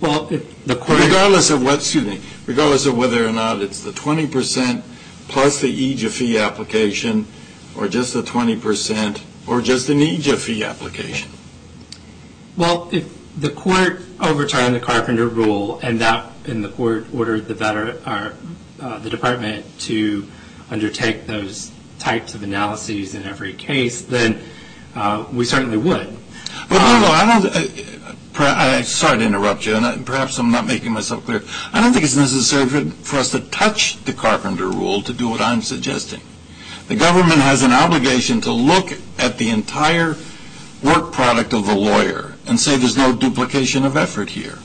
Well, the court... Regardless of what, excuse me, regardless of whether or not it's the 20% plus the EAJA fee application, or just the 20%, or just an EAJA fee application. Well, if the court overturned the Carpenter rule and that and the court ordered the Uh, department to undertake those types of analyses in every case, then uh, we certainly would. But no, no, um, I don't. Uh, sorry to interrupt you, and perhaps I'm not making myself clear. I don't think it's necessary for us to touch the Carpenter rule to do what I'm suggesting. The government has an obligation to look at the entire work product of the lawyer and say there's no duplication of effort here.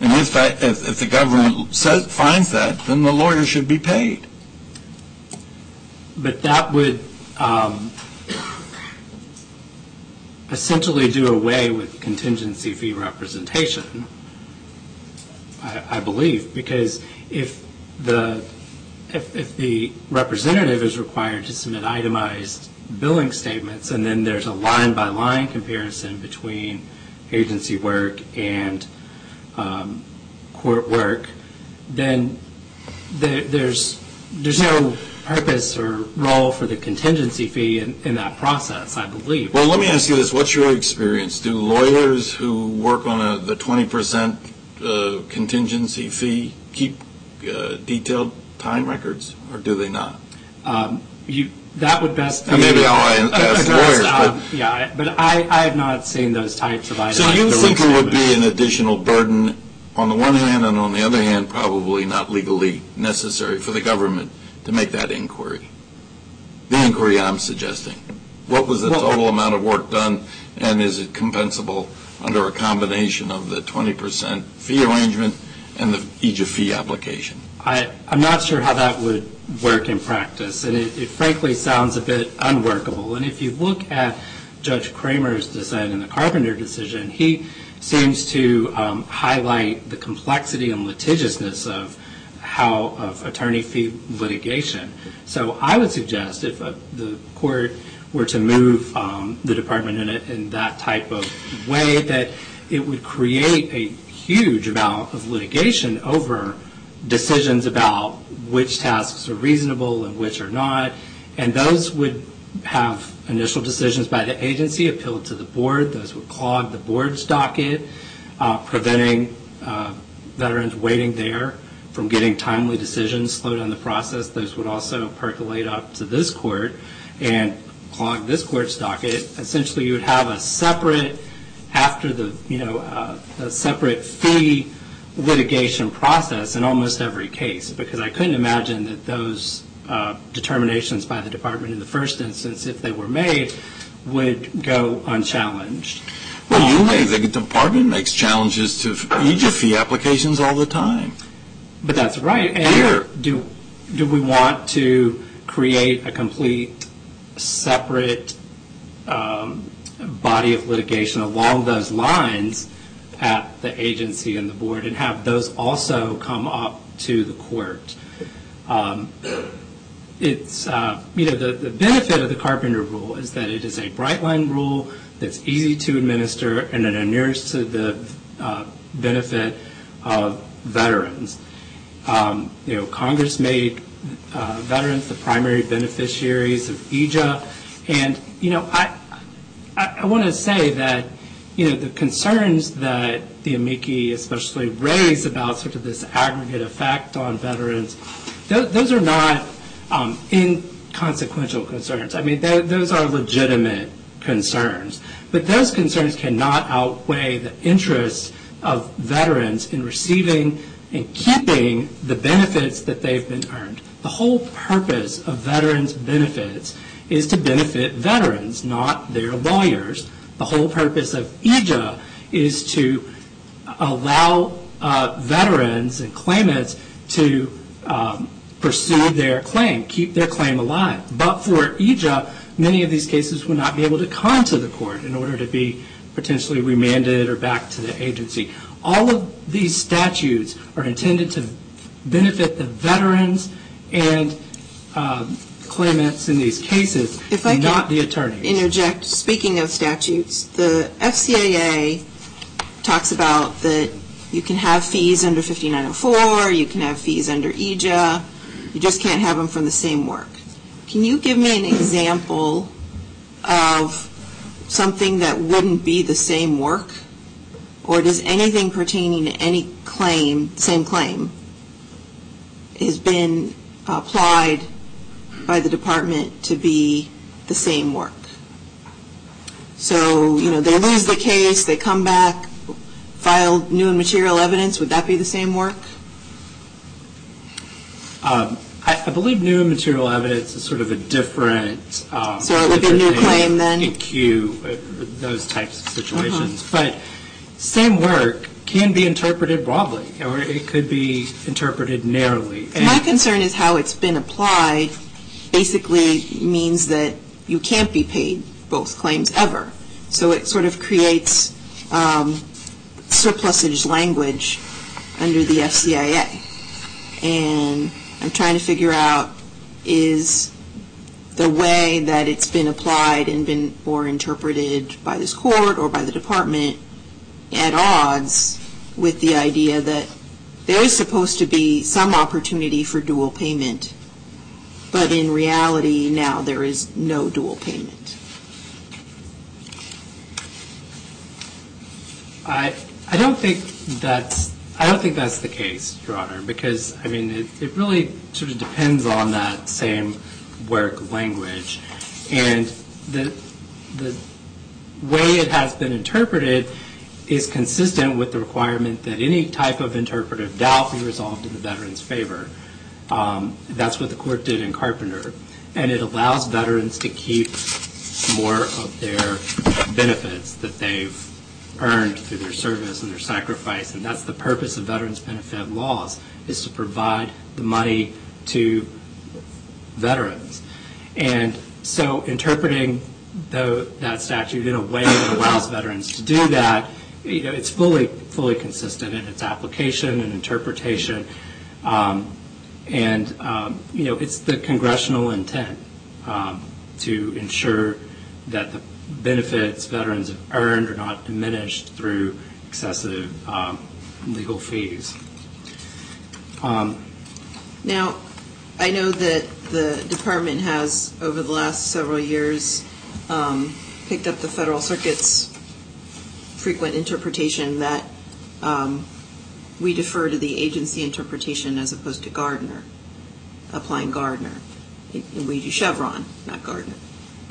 And if the government finds that, then the lawyer should be paid. But that would um, essentially do away with contingency fee representation, I believe, because if the representative is required to submit itemized billing statements, and then there's a line-by-line comparison between agency work and Um, court work, then there's no purpose or role for the contingency fee in that process, I believe. Well, let me ask you this. What's your experience? Do lawyers who work on the 20% uh, contingency fee keep uh, detailed time records, or do they not? Um, That would best be Maybe I'll ask lawyers. Uh, yeah, but I have not seen those types of items. So you think it would be an additional burden on the one hand, and on the other hand, probably not legally necessary for the government to make that inquiry? The inquiry I'm suggesting. What was the total amount of work done, and is it compensable under a combination of the 20% fee arrangement and the EAJA fee application? I'm not sure how that would work in practice, and it frankly sounds a bit unworkable. And if you look at Judge Kramer's dissent in the Carpenter decision, he seems to um, highlight the complexity and litigiousness of how of attorney fee litigation. So I would suggest if uh, the court were to move um, the department in that type of way, that it would create a huge amount of litigation over decisions about which tasks are reasonable and which are not. And those would have initial decisions by the agency appealed to the board. Those would clog the board's docket, preventing veterans waiting there from getting timely decisions, slow down the process. Those would also percolate up to this court and clog this court's docket. Essentially, you would have a separate after the you know uh a separate fee litigation process in almost every case, because I couldn't imagine that those uh, determinations by the department in the first instance, if they were made, would go unchallenged. Well, you may. The department makes challenges to EAJA fee applications all the time. But that's right. Here. Do we want to create a complete separate um, body of litigation along those lines at the agency and the board and have those also come up to the court? Um, it's, uh, you know, the benefit of the Carpenter Rule is that it is a bright-line rule that's easy to administer and it inures to the uh, benefit of veterans. Um, you know, Congress made uh, veterans the primary beneficiaries of EAJA. And you know, I want to say that the concerns that the amici especially raise about sort of this aggregate effect on veterans, those are not um, inconsequential concerns. I mean, those are legitimate concerns. But those concerns cannot outweigh the interests of veterans in receiving and keeping the benefits that they've been earned. The whole purpose of veterans' benefits is to benefit veterans, not their lawyers. The whole purpose of EAJA is to allow uh, veterans and claimants to um, pursue their claim, keep their claim alive. But for EAJA, many of these cases would not be able to come to the court in order to be potentially remanded or back to the agency. All of these statutes are intended to benefit the veterans and um, claimants in these cases, not the attorneys. If I can interject, speaking of statutes, the FCAA talks about that you can have fees under 5904, you can have fees under EAJA, you just can't have them from the same work. Can you give me an example of something that wouldn't be the same work? Or does anything pertaining to any claim, same claim, has been applied by the department to be the same work? So, you know, they lose the case, they come back, file new and material evidence, would that be the same work? Um, I believe new and material evidence is sort of a different... Um, so it would be a new claim then? EQ, uh, those types of situations. Uh-huh. But same work can be interpreted broadly, or it could be interpreted narrowly. My concern is how it's been applied basically means that you can't be paid both claims ever. So it sort of creates um, surplusage language under the FCAA. And I'm trying to figure out is the way that it's been applied and been or interpreted by this court or by the department at odds with the idea that there is supposed to be some opportunity for dual payment, but in reality now there is no dual payment. I don't think that's the case, Your Honor, because, I mean, it really sort of depends on that same work language. And the way it has been interpreted is consistent with the requirement that any type of interpretive doubt be resolved in the veteran's favor. Um, that's what the court did in Carpenter. And it allows veterans to keep more of their benefits that they've earned through their service and their sacrifice. And that's the purpose of veterans' benefit laws, is to provide the money to veterans. And so interpreting that statute in a way that allows veterans to do that, it's fully consistent in its application and interpretation. Um, And, um, you know, it's the congressional intent um, to ensure that the benefits veterans have earned are not diminished through excessive um, legal fees. Now, I know that the department has, over the last several years, picked up the Federal Circuit's frequent interpretation that we defer to the agency interpretation as opposed to Gardner, applying Gardner. We do Chevron, not Gardner.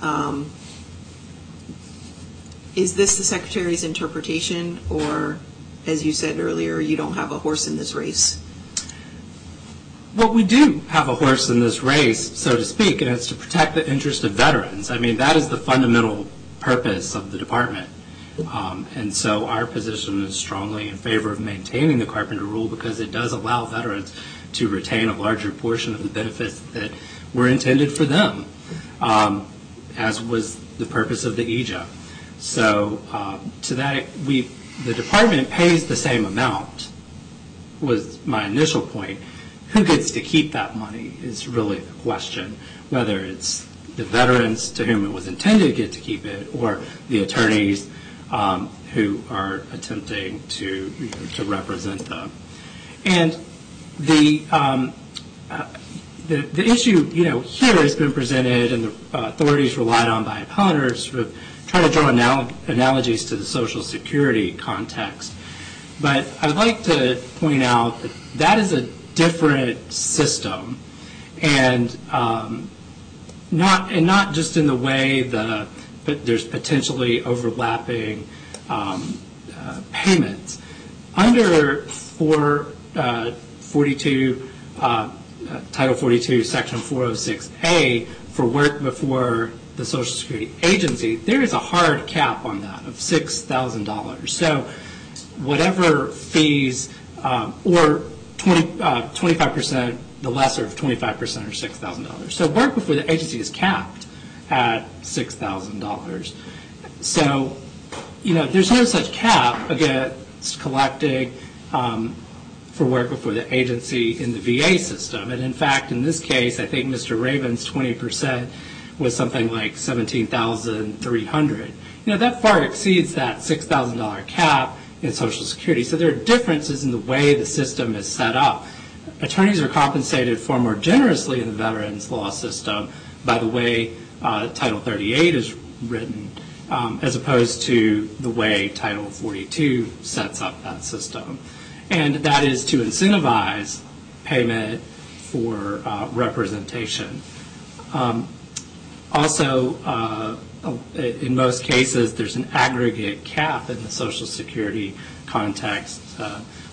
Um, is this the Secretary's interpretation, or, as you said earlier, you don't have a horse in this race? Well, we do have a horse in this race, so to speak, and it's to protect the interest of veterans. I mean, that is the fundamental purpose of the department. Um, and so our position is strongly in favor of maintaining the Carpenter Rule because it does allow veterans to retain a larger portion of the benefits that were intended for them, um, as was the purpose of the EAJA. So uh, to that, the department pays the same amount, was my initial point. Who gets to keep that money is really the question, whether it's the veterans to whom it was intended to get to keep it or the attorneys Um, who are attempting to represent them. And um, uh, the issue you know, here has been presented and the uh, authorities relied on by opponents to try to draw analogies to the Social Security context. But I'd like to point out that that is a different system. And um, And not just in the way that there's potentially overlapping um, uh, payments. Under uh, uh, Title 42, Section 406A, for work before the Social Security Agency, there is a hard cap on that of $6,000. So whatever fees, or 25%, the lesser of 25% or $6,000. So work before the agency is capped at $6,000. So, you know, there's no such cap against collecting um, for work before the agency in the VA system. And, in fact, in this case, I think Mr. Ravin's 20% was something like 17,300. You know, that far exceeds that $6,000 cap in Social Security. So there are differences in the way the system is set up. Attorneys are compensated far more generously in the veterans law system by the way Uh, Title 38 is written, um, as opposed to the way Title 42 sets up that system. And that is to incentivize payment for uh, representation. Um, also, uh, in most cases, there's an aggregate cap in the Social Security context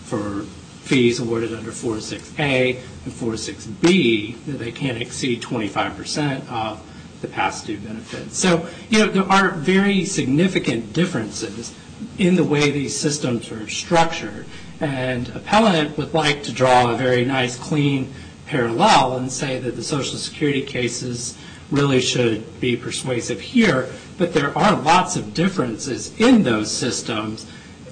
for fees awarded under 406A and 406B that they can't exceed 25% of the past due benefits. So, you know, there are very significant differences in the way these systems are structured. And appellant would like to draw a very nice, clean parallel and say that the Social Security cases really should be persuasive here. But there are lots of differences in those systems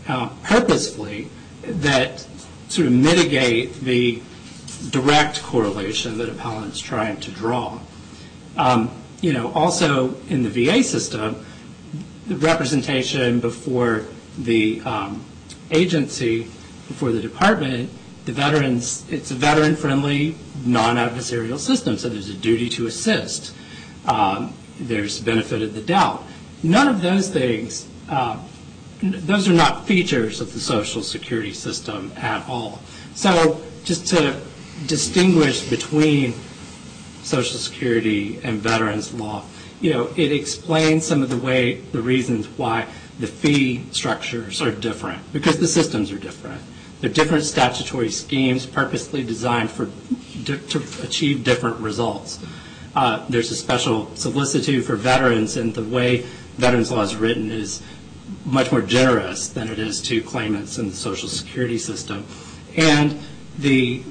uh, purposefully that sort of mitigate the direct correlation that appellant's trying to draw. Um, You know, also in the VA system, the representation before the um, agency, before the department, the veterans, it's a veteran-friendly, non-adversarial system. So there's a duty to assist. Um, there's benefit of the doubt. None of those things, um, those are not features of the Social Security system at all. So just to distinguish between Social Security and veterans law, you know, it explains some of the way, the reasons why the fee structures are different. Because the systems are different. They're different statutory schemes purposely designed to achieve different results. Uh, there's a special solicitude for veterans, and the way veterans law is written is much more generous than it is to claimants in the Social Security system. And the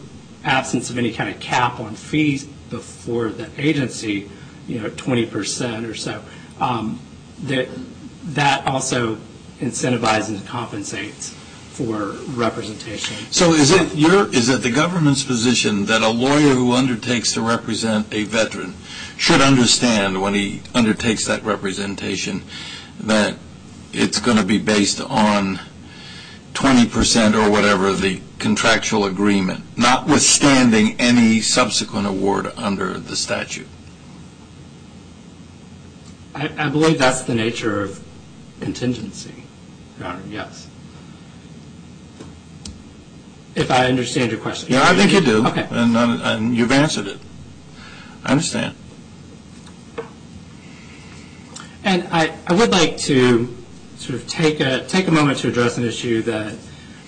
absence of any kind of cap on fees before the agency, you know, 20% or so, um, that also incentivizes and compensates for representation. So is it the government's position that a lawyer who undertakes to represent a veteran should understand when he undertakes that representation that it's going to be based on 20% or whatever the contractual agreement, notwithstanding any subsequent award under the statute? I believe that's the nature of contingency, Your Honor, yes. If I understand your question. Yeah, I think you do. Okay. And uh, you've answered it. I understand. And I would like to sort of take a moment to address an issue that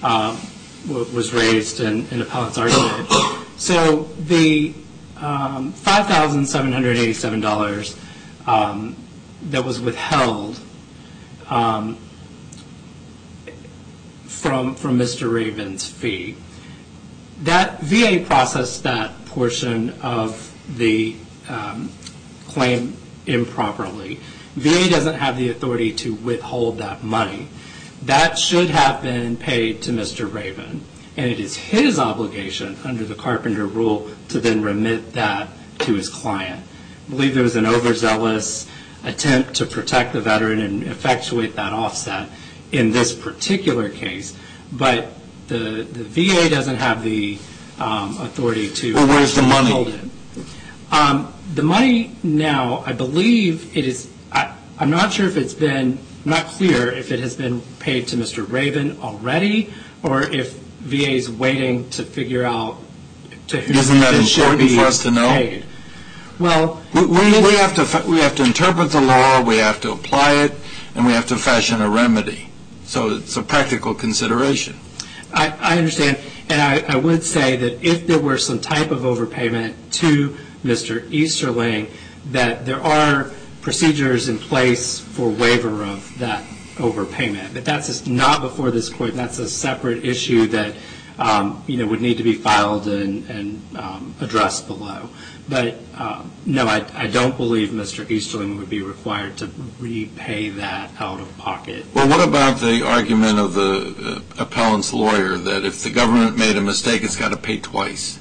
um, was raised in appellant's argument. So the um, $5,787 um, that was withheld from Mr. Ravin's fee, that VA processed that portion of the claim improperly. VA doesn't have the authority to withhold that money. That should have been paid to Mr. Ravin. And it is his obligation under the Carpenter Rule to then remit that to his client. I believe there was an overzealous attempt to protect the veteran and effectuate that offset in this particular case. But the VA doesn't have the um, authority to withhold it. Well, where's the money? Um, the money now, I believe it is, I'm not sure if it's been, not clear if it has been paid to Mr. Ravin already or if VA is waiting to figure out to whom it should be paid. Isn't that important for us to know? Well, We, we we have to, we have to interpret the law, we have to apply it, and we have to fashion a remedy. So it's a practical consideration. I, understand, and I, I would say that if there were some type of overpayment to Mr. Easterling, that there are procedures in place for waiver of that overpayment. But that's not before this court, that's a separate issue that, um, you know, would need to be filed and, um, addressed below. But, um, no, I, I don't believe Mr. Easterling would be required to repay that out of pocket. Well, what about the argument of the uh, appellant's lawyer that if the government made a mistake, it's got to pay twice?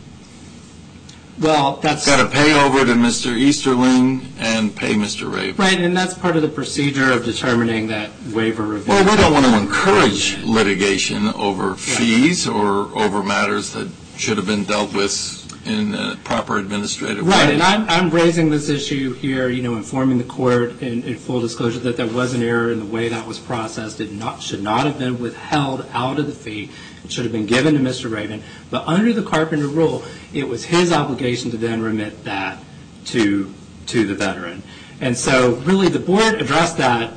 Well, that's. Got to pay over to Mr. Easterling and pay Mr. Ravin. Right, and that's part of the procedure of determining that waiver review. Well, we don't want to encourage litigation over fees or over matters that should have been dealt with in a proper administrative way. Right, and I'm, I'm raising this issue here, you know, informing the court in, in full disclosure that there was an error in the way that was processed. It not, should not have been withheld out of the fee. It should have been given to Mr. Ravin. But under the Carpenter rule, it was his obligation to then remit that to, the veteran. And so really the board addressed that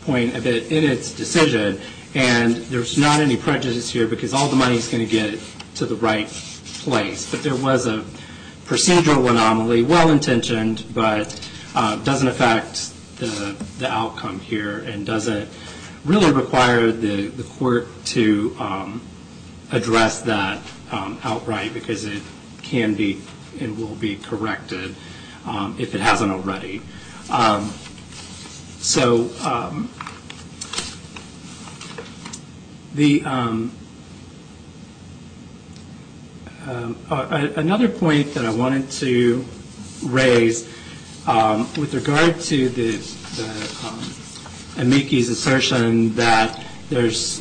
point a bit in its decision, and there's not any prejudice here because all the money is going to get to the right place. But there was a procedural anomaly, well-intentioned, but uh, doesn't affect the, outcome here and doesn't really require the, the court to um, address that um, outright because it can be and will be corrected um, if it hasn't already. Um, So the, another point that I wanted to raise with regard to the, amici's assertion that there's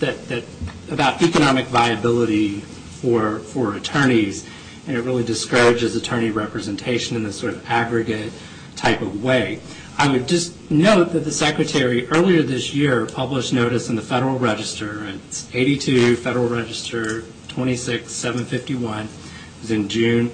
that about economic viability for for attorneys, and it really discourages attorney representation in this sort of aggregate type of way. I would just note that the Secretary earlier this year published notice in the Federal Register. It's 82 Federal Register 26751. It was in June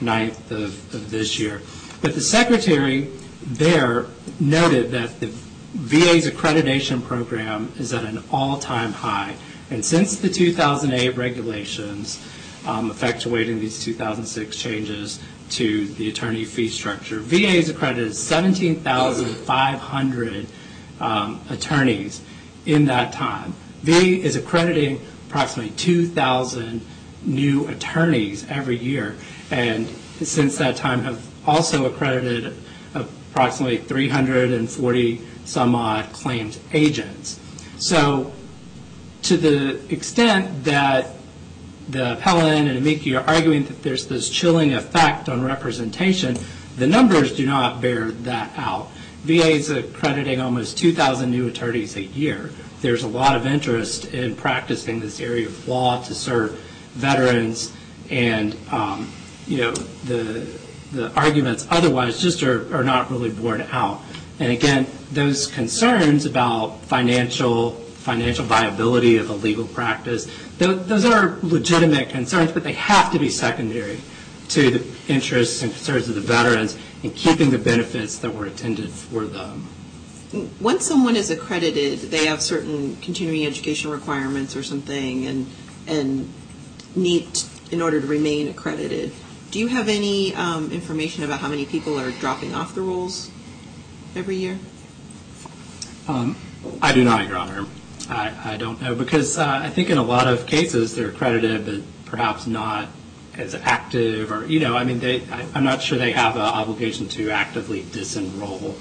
9th of, of this year. But the Secretary there noted that the VA's accreditation program is at an all-time high. And since the 2008 regulations um, effectuating these 2006 changes to the attorney fee structure, VA has accredited 17,500 um, attorneys in that time. VA is accrediting approximately 2,000 new attorneys every year, and since that time have also accredited approximately 340 some odd claims agents. So to the extent that the appellant and amici are arguing that there's this chilling effect on representation, the numbers do not bear that out. VA is accrediting almost 2,000 new attorneys a year. There's a lot of interest in practicing this area of law to serve veterans, and um, you know the arguments otherwise just are not really borne out. And again, those concerns about financial financial viability of a legal practice, those are legitimate concerns, but they have to be secondary to the interests and concerns of the veterans in keeping the benefits that were intended for them. Once someone is accredited, they have certain continuing education requirements or something and, and need, in order to remain accredited. Do you have any um, information about how many people are dropping off the rolls every year? Um, I do not, Your Honor. I, don't know because uh, I think in a lot of cases they're accredited, but perhaps not as active or, you know, I mean, I'm not sure they have an obligation to actively disenroll.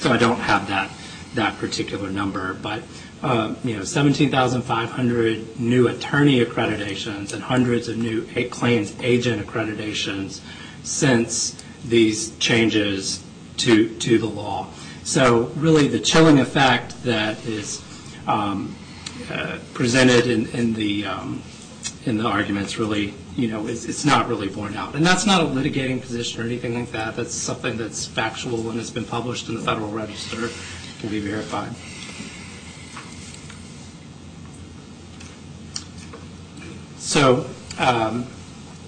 So I don't have that, that particular number. But, uh, you know, 17,500 new attorney accreditations and hundreds of new claims agent accreditations since these changes to, to the law. So really the chilling effect that is presented in, the um, in the arguments really, you know, it's, it's not really borne out. And that's not a litigating position or anything like that. That's something that's factual and has been published in the Federal Register, can be verified. So um,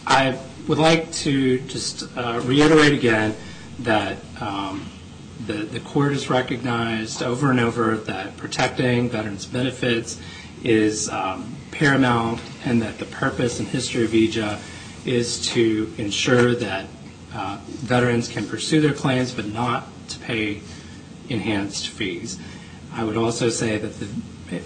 I would like to just reiterate again that the court has recognized over and over that protecting veterans' benefits is um, paramount and that the purpose and history of EAJA is to ensure that uh, veterans can pursue their claims but not to pay enhanced fees. I would also say that the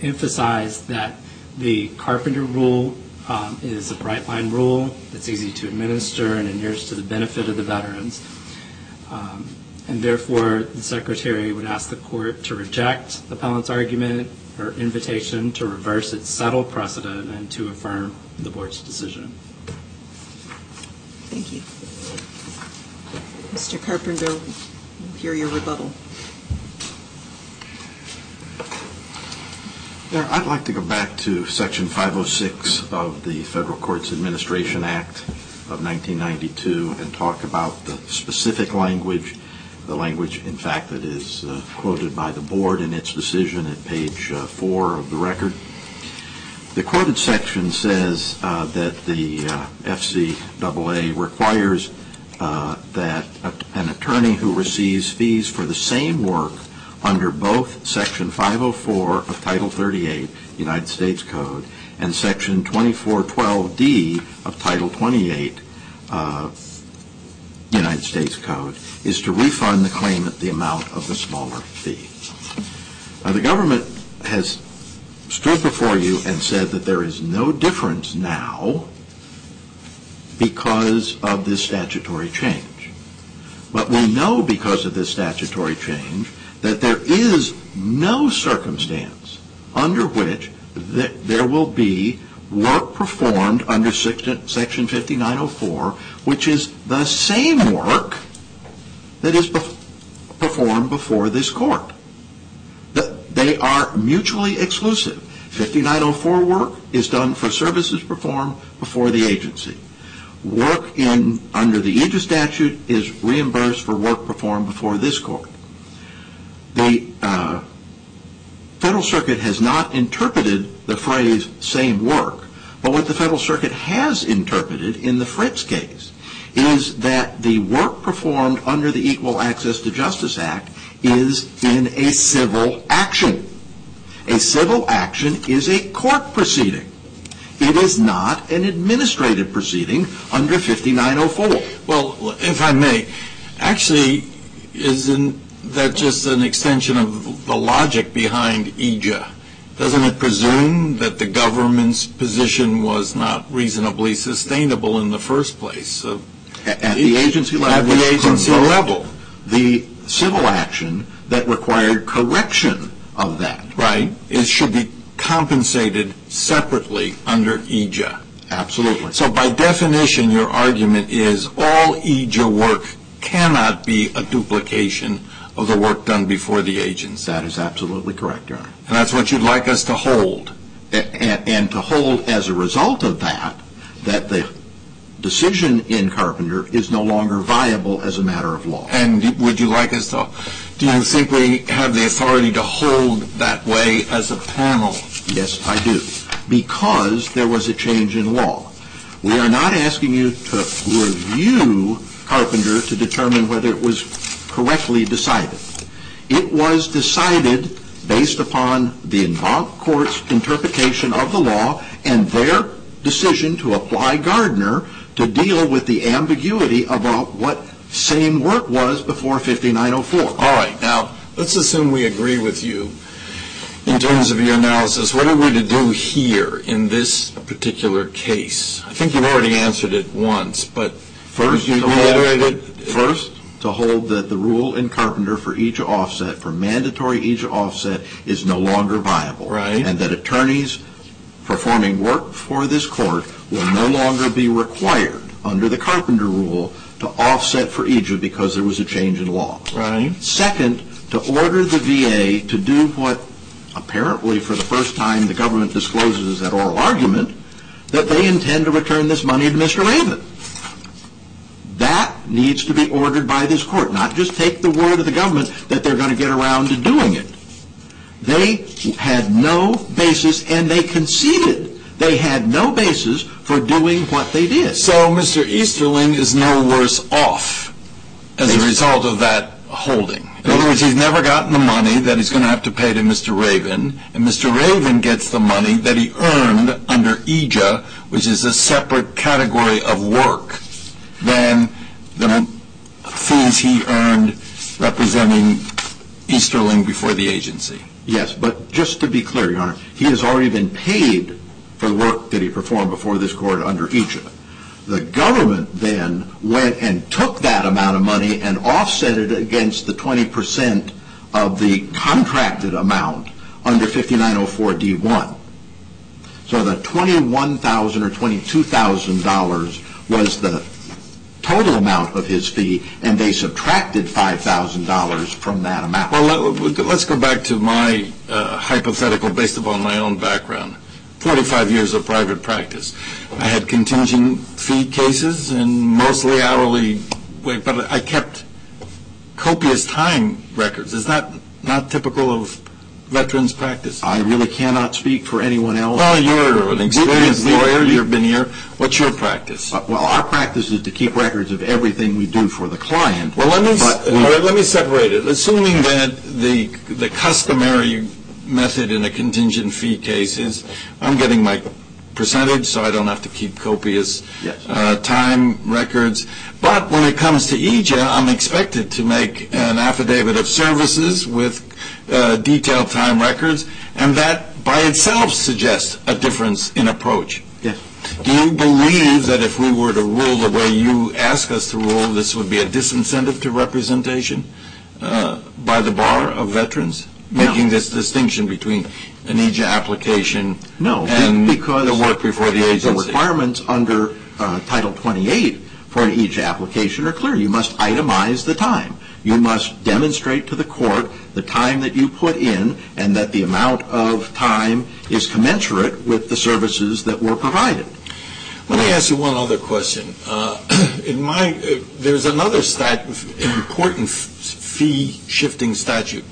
emphasize that the Carpenter Rule um, is a bright-line rule that's easy to administer and adheres to the benefit of the veterans. Um, And therefore, the Secretary would ask the court to reject the appellant's argument or invitation to reverse its settled precedent and to affirm the board's decision. Thank you. Mr. Carpenter, we'll hear your rebuttal. I'd like to go back to Section 506 of the Federal Courts Administration Act of 1992 and talk about the specific language, the language, in fact, that is uh, quoted by the board in its decision at page uh, 4 of the record. The quoted section says uh, that the FCAA requires that an attorney who receives fees for the same work under both Section 504 of Title 38, United States Code, and Section 2412D of Title 28, United States Code, is to refund the claimant the amount of the smaller fee. Now, the government has stood before you and said that there is no difference now because of this statutory change. But we know because of this statutory change that there is no circumstance under which there will be work performed under Section 5904, which is the same work that is performed before this court. They are mutually exclusive. 5904 work is done for services performed before the agency. Work under the EAJA statute is reimbursed for work performed before this court. The uh, Federal Circuit has not interpreted the phrase same work, but what the Federal Circuit has interpreted in the Fritz case is that the work performed under the Equal Access to Justice Act is in a civil action. A civil action is a court proceeding. It is not an administrative proceeding under 5904. Well, if I may, actually, isn't that just an extension of the logic behind EAJA? Doesn't it presume that the government's position was not reasonably sustainable in the first place? At the agency level, the civil action that required correction of that. Right. It should be compensated separately under EAJA. Absolutely. So by definition, your argument is all EAJA work cannot be a duplication of the work done before the agency. That is absolutely correct, Your Honor. And that's what you'd like us to hold. And to hold as a result of that, that the decision in Carpenter is no longer viable as a matter of law. And would you like us to, do you think we have the authority to hold that way as a panel? Yes, I do. Because there was a change in law. We are not asking you to review Carpenter to determine whether it was correctly decided. It was decided based upon the involved court's interpretation of the law and their decision to apply Gardner to deal with the ambiguity about what same work was before 5904. All right. Now, let's assume we agree with you in terms of your analysis. What are we to do here in this particular case? I think you've already answered it once, but first to hold that the rule in Carpenter for each offset, for mandatory each offset, is no longer viable. Right. And that attorneys performing work for this court will no longer be required under the Carpenter rule to offset for EAJA because there was a change in law. Right. Second, to order the VA to do what apparently for the first time the government discloses at oral argument, that they intend to return this money to Mr. Ravin. That needs to be ordered by this court, not just take the word of the government that they're going to get around to doing it. They had no basis and they conceded They had no basis for doing what they did. So Mr. Easterling is no worse off as a result of that holding. In other words, he's never gotten the money that he's going to have to pay to Mr. Ravin, and Mr. Ravin gets the money that he earned under EAJA, which is a separate category of work than the fees he earned representing Easterling before the agency. Yes, but just to be clear, Your Honor, he has already been paid for the work that he performed before this court under EAJA. The government then went and took that amount of money and offset it against the 20% of the contracted amount under 5904D1. So the 21,000 or $22,000 was the total amount of his fee, and they subtracted $5,000 from that amount. Well, let's go back to my uh, hypothetical based upon my own background. Forty-five years of private practice. I had contingent fee cases and mostly hourly, but I kept copious time records. Is that not typical of veterans' practice? I really cannot speak for anyone else. Well, you're an experienced lawyer. You've been here. What's your practice? Uh, well, our practice is to keep records of everything we do for the client. Well, let me separate it. Assuming that the customary method in a contingent fee case is I'm getting my percentage so I don't have to keep copious uh, time records, but when it comes to EAJA, I'm expected to make an affidavit of services with uh, detailed time records, and that by itself suggests a difference in approach. Do you believe that if we were to rule the way you ask us to rule, this would be a disincentive to representation uh, by the bar of veterans, making this distinction between an EAJA application and the work before the agency? The requirements under uh, Title 28 for an EAJA application are clear. You must itemize the time. You must demonstrate to the court the time that you put in and that the amount of time is commensurate with the services that were provided. Let me ask you one other question. Uh, uh, there's another important fee-shifting statute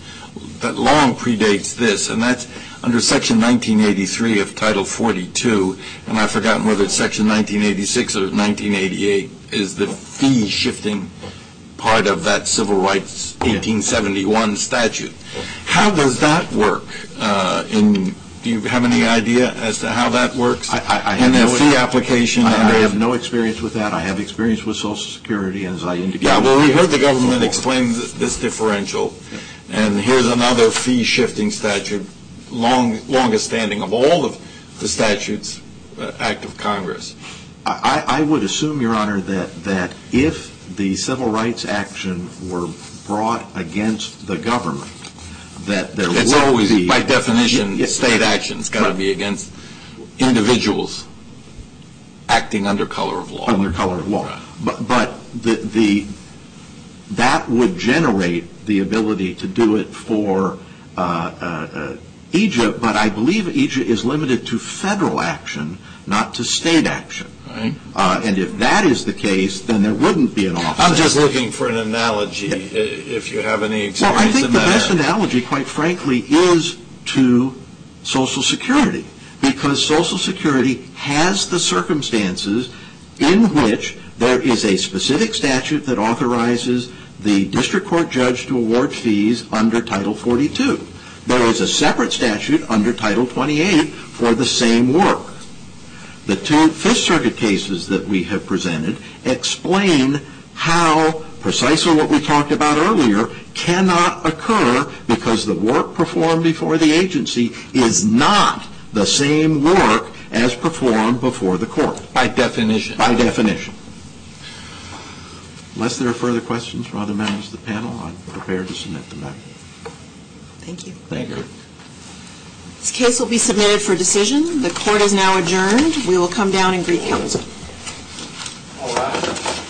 that long predates this, and that's under Section 1983 of Title 42, and I've forgotten whether it's Section 1986 or 1988 is the fee-shifting part of that Civil Rights 1871 statute. How does that work? Uh, do you have any idea as to how that works in a fee application? I have no experience with that. I have experience with Social Security, as I indicated. Yeah, well, we heard the government explain this differential, and here's another fee-shifting statute, longest standing of all of the statutes, uh, Act of Congress. I would assume, Your Honor, that if the civil rights action were brought against the government, that there would be... It's always, by definition, state action. It's got to be against individuals acting under color of law. Under color of law. But that would generate the ability to do it for uh, uh, EAJA, but I believe EAJA is limited to federal action, not to state action. Uh, and if that is the case, then there wouldn't be an offset. I'm just looking for an analogy, if you have any experience in that. Well, I think the best analogy, quite frankly, is to Social Security, because Social Security has the circumstances in which there is a specific statute that authorizes the district court judge to award fees under Title 42. There is a separate statute under Title 28 for the same work. The two Fifth Circuit cases that we have presented explain how precisely what we talked about earlier cannot occur because the work performed before the agency is not the same work as performed before the court. By definition. By definition. Unless there are further questions from other members of the panel, I'm prepared to submit the matter. Thank you. Thank you. This case will be submitted for decision. The court is now adjourned. We will come down and greet counsel. All rise.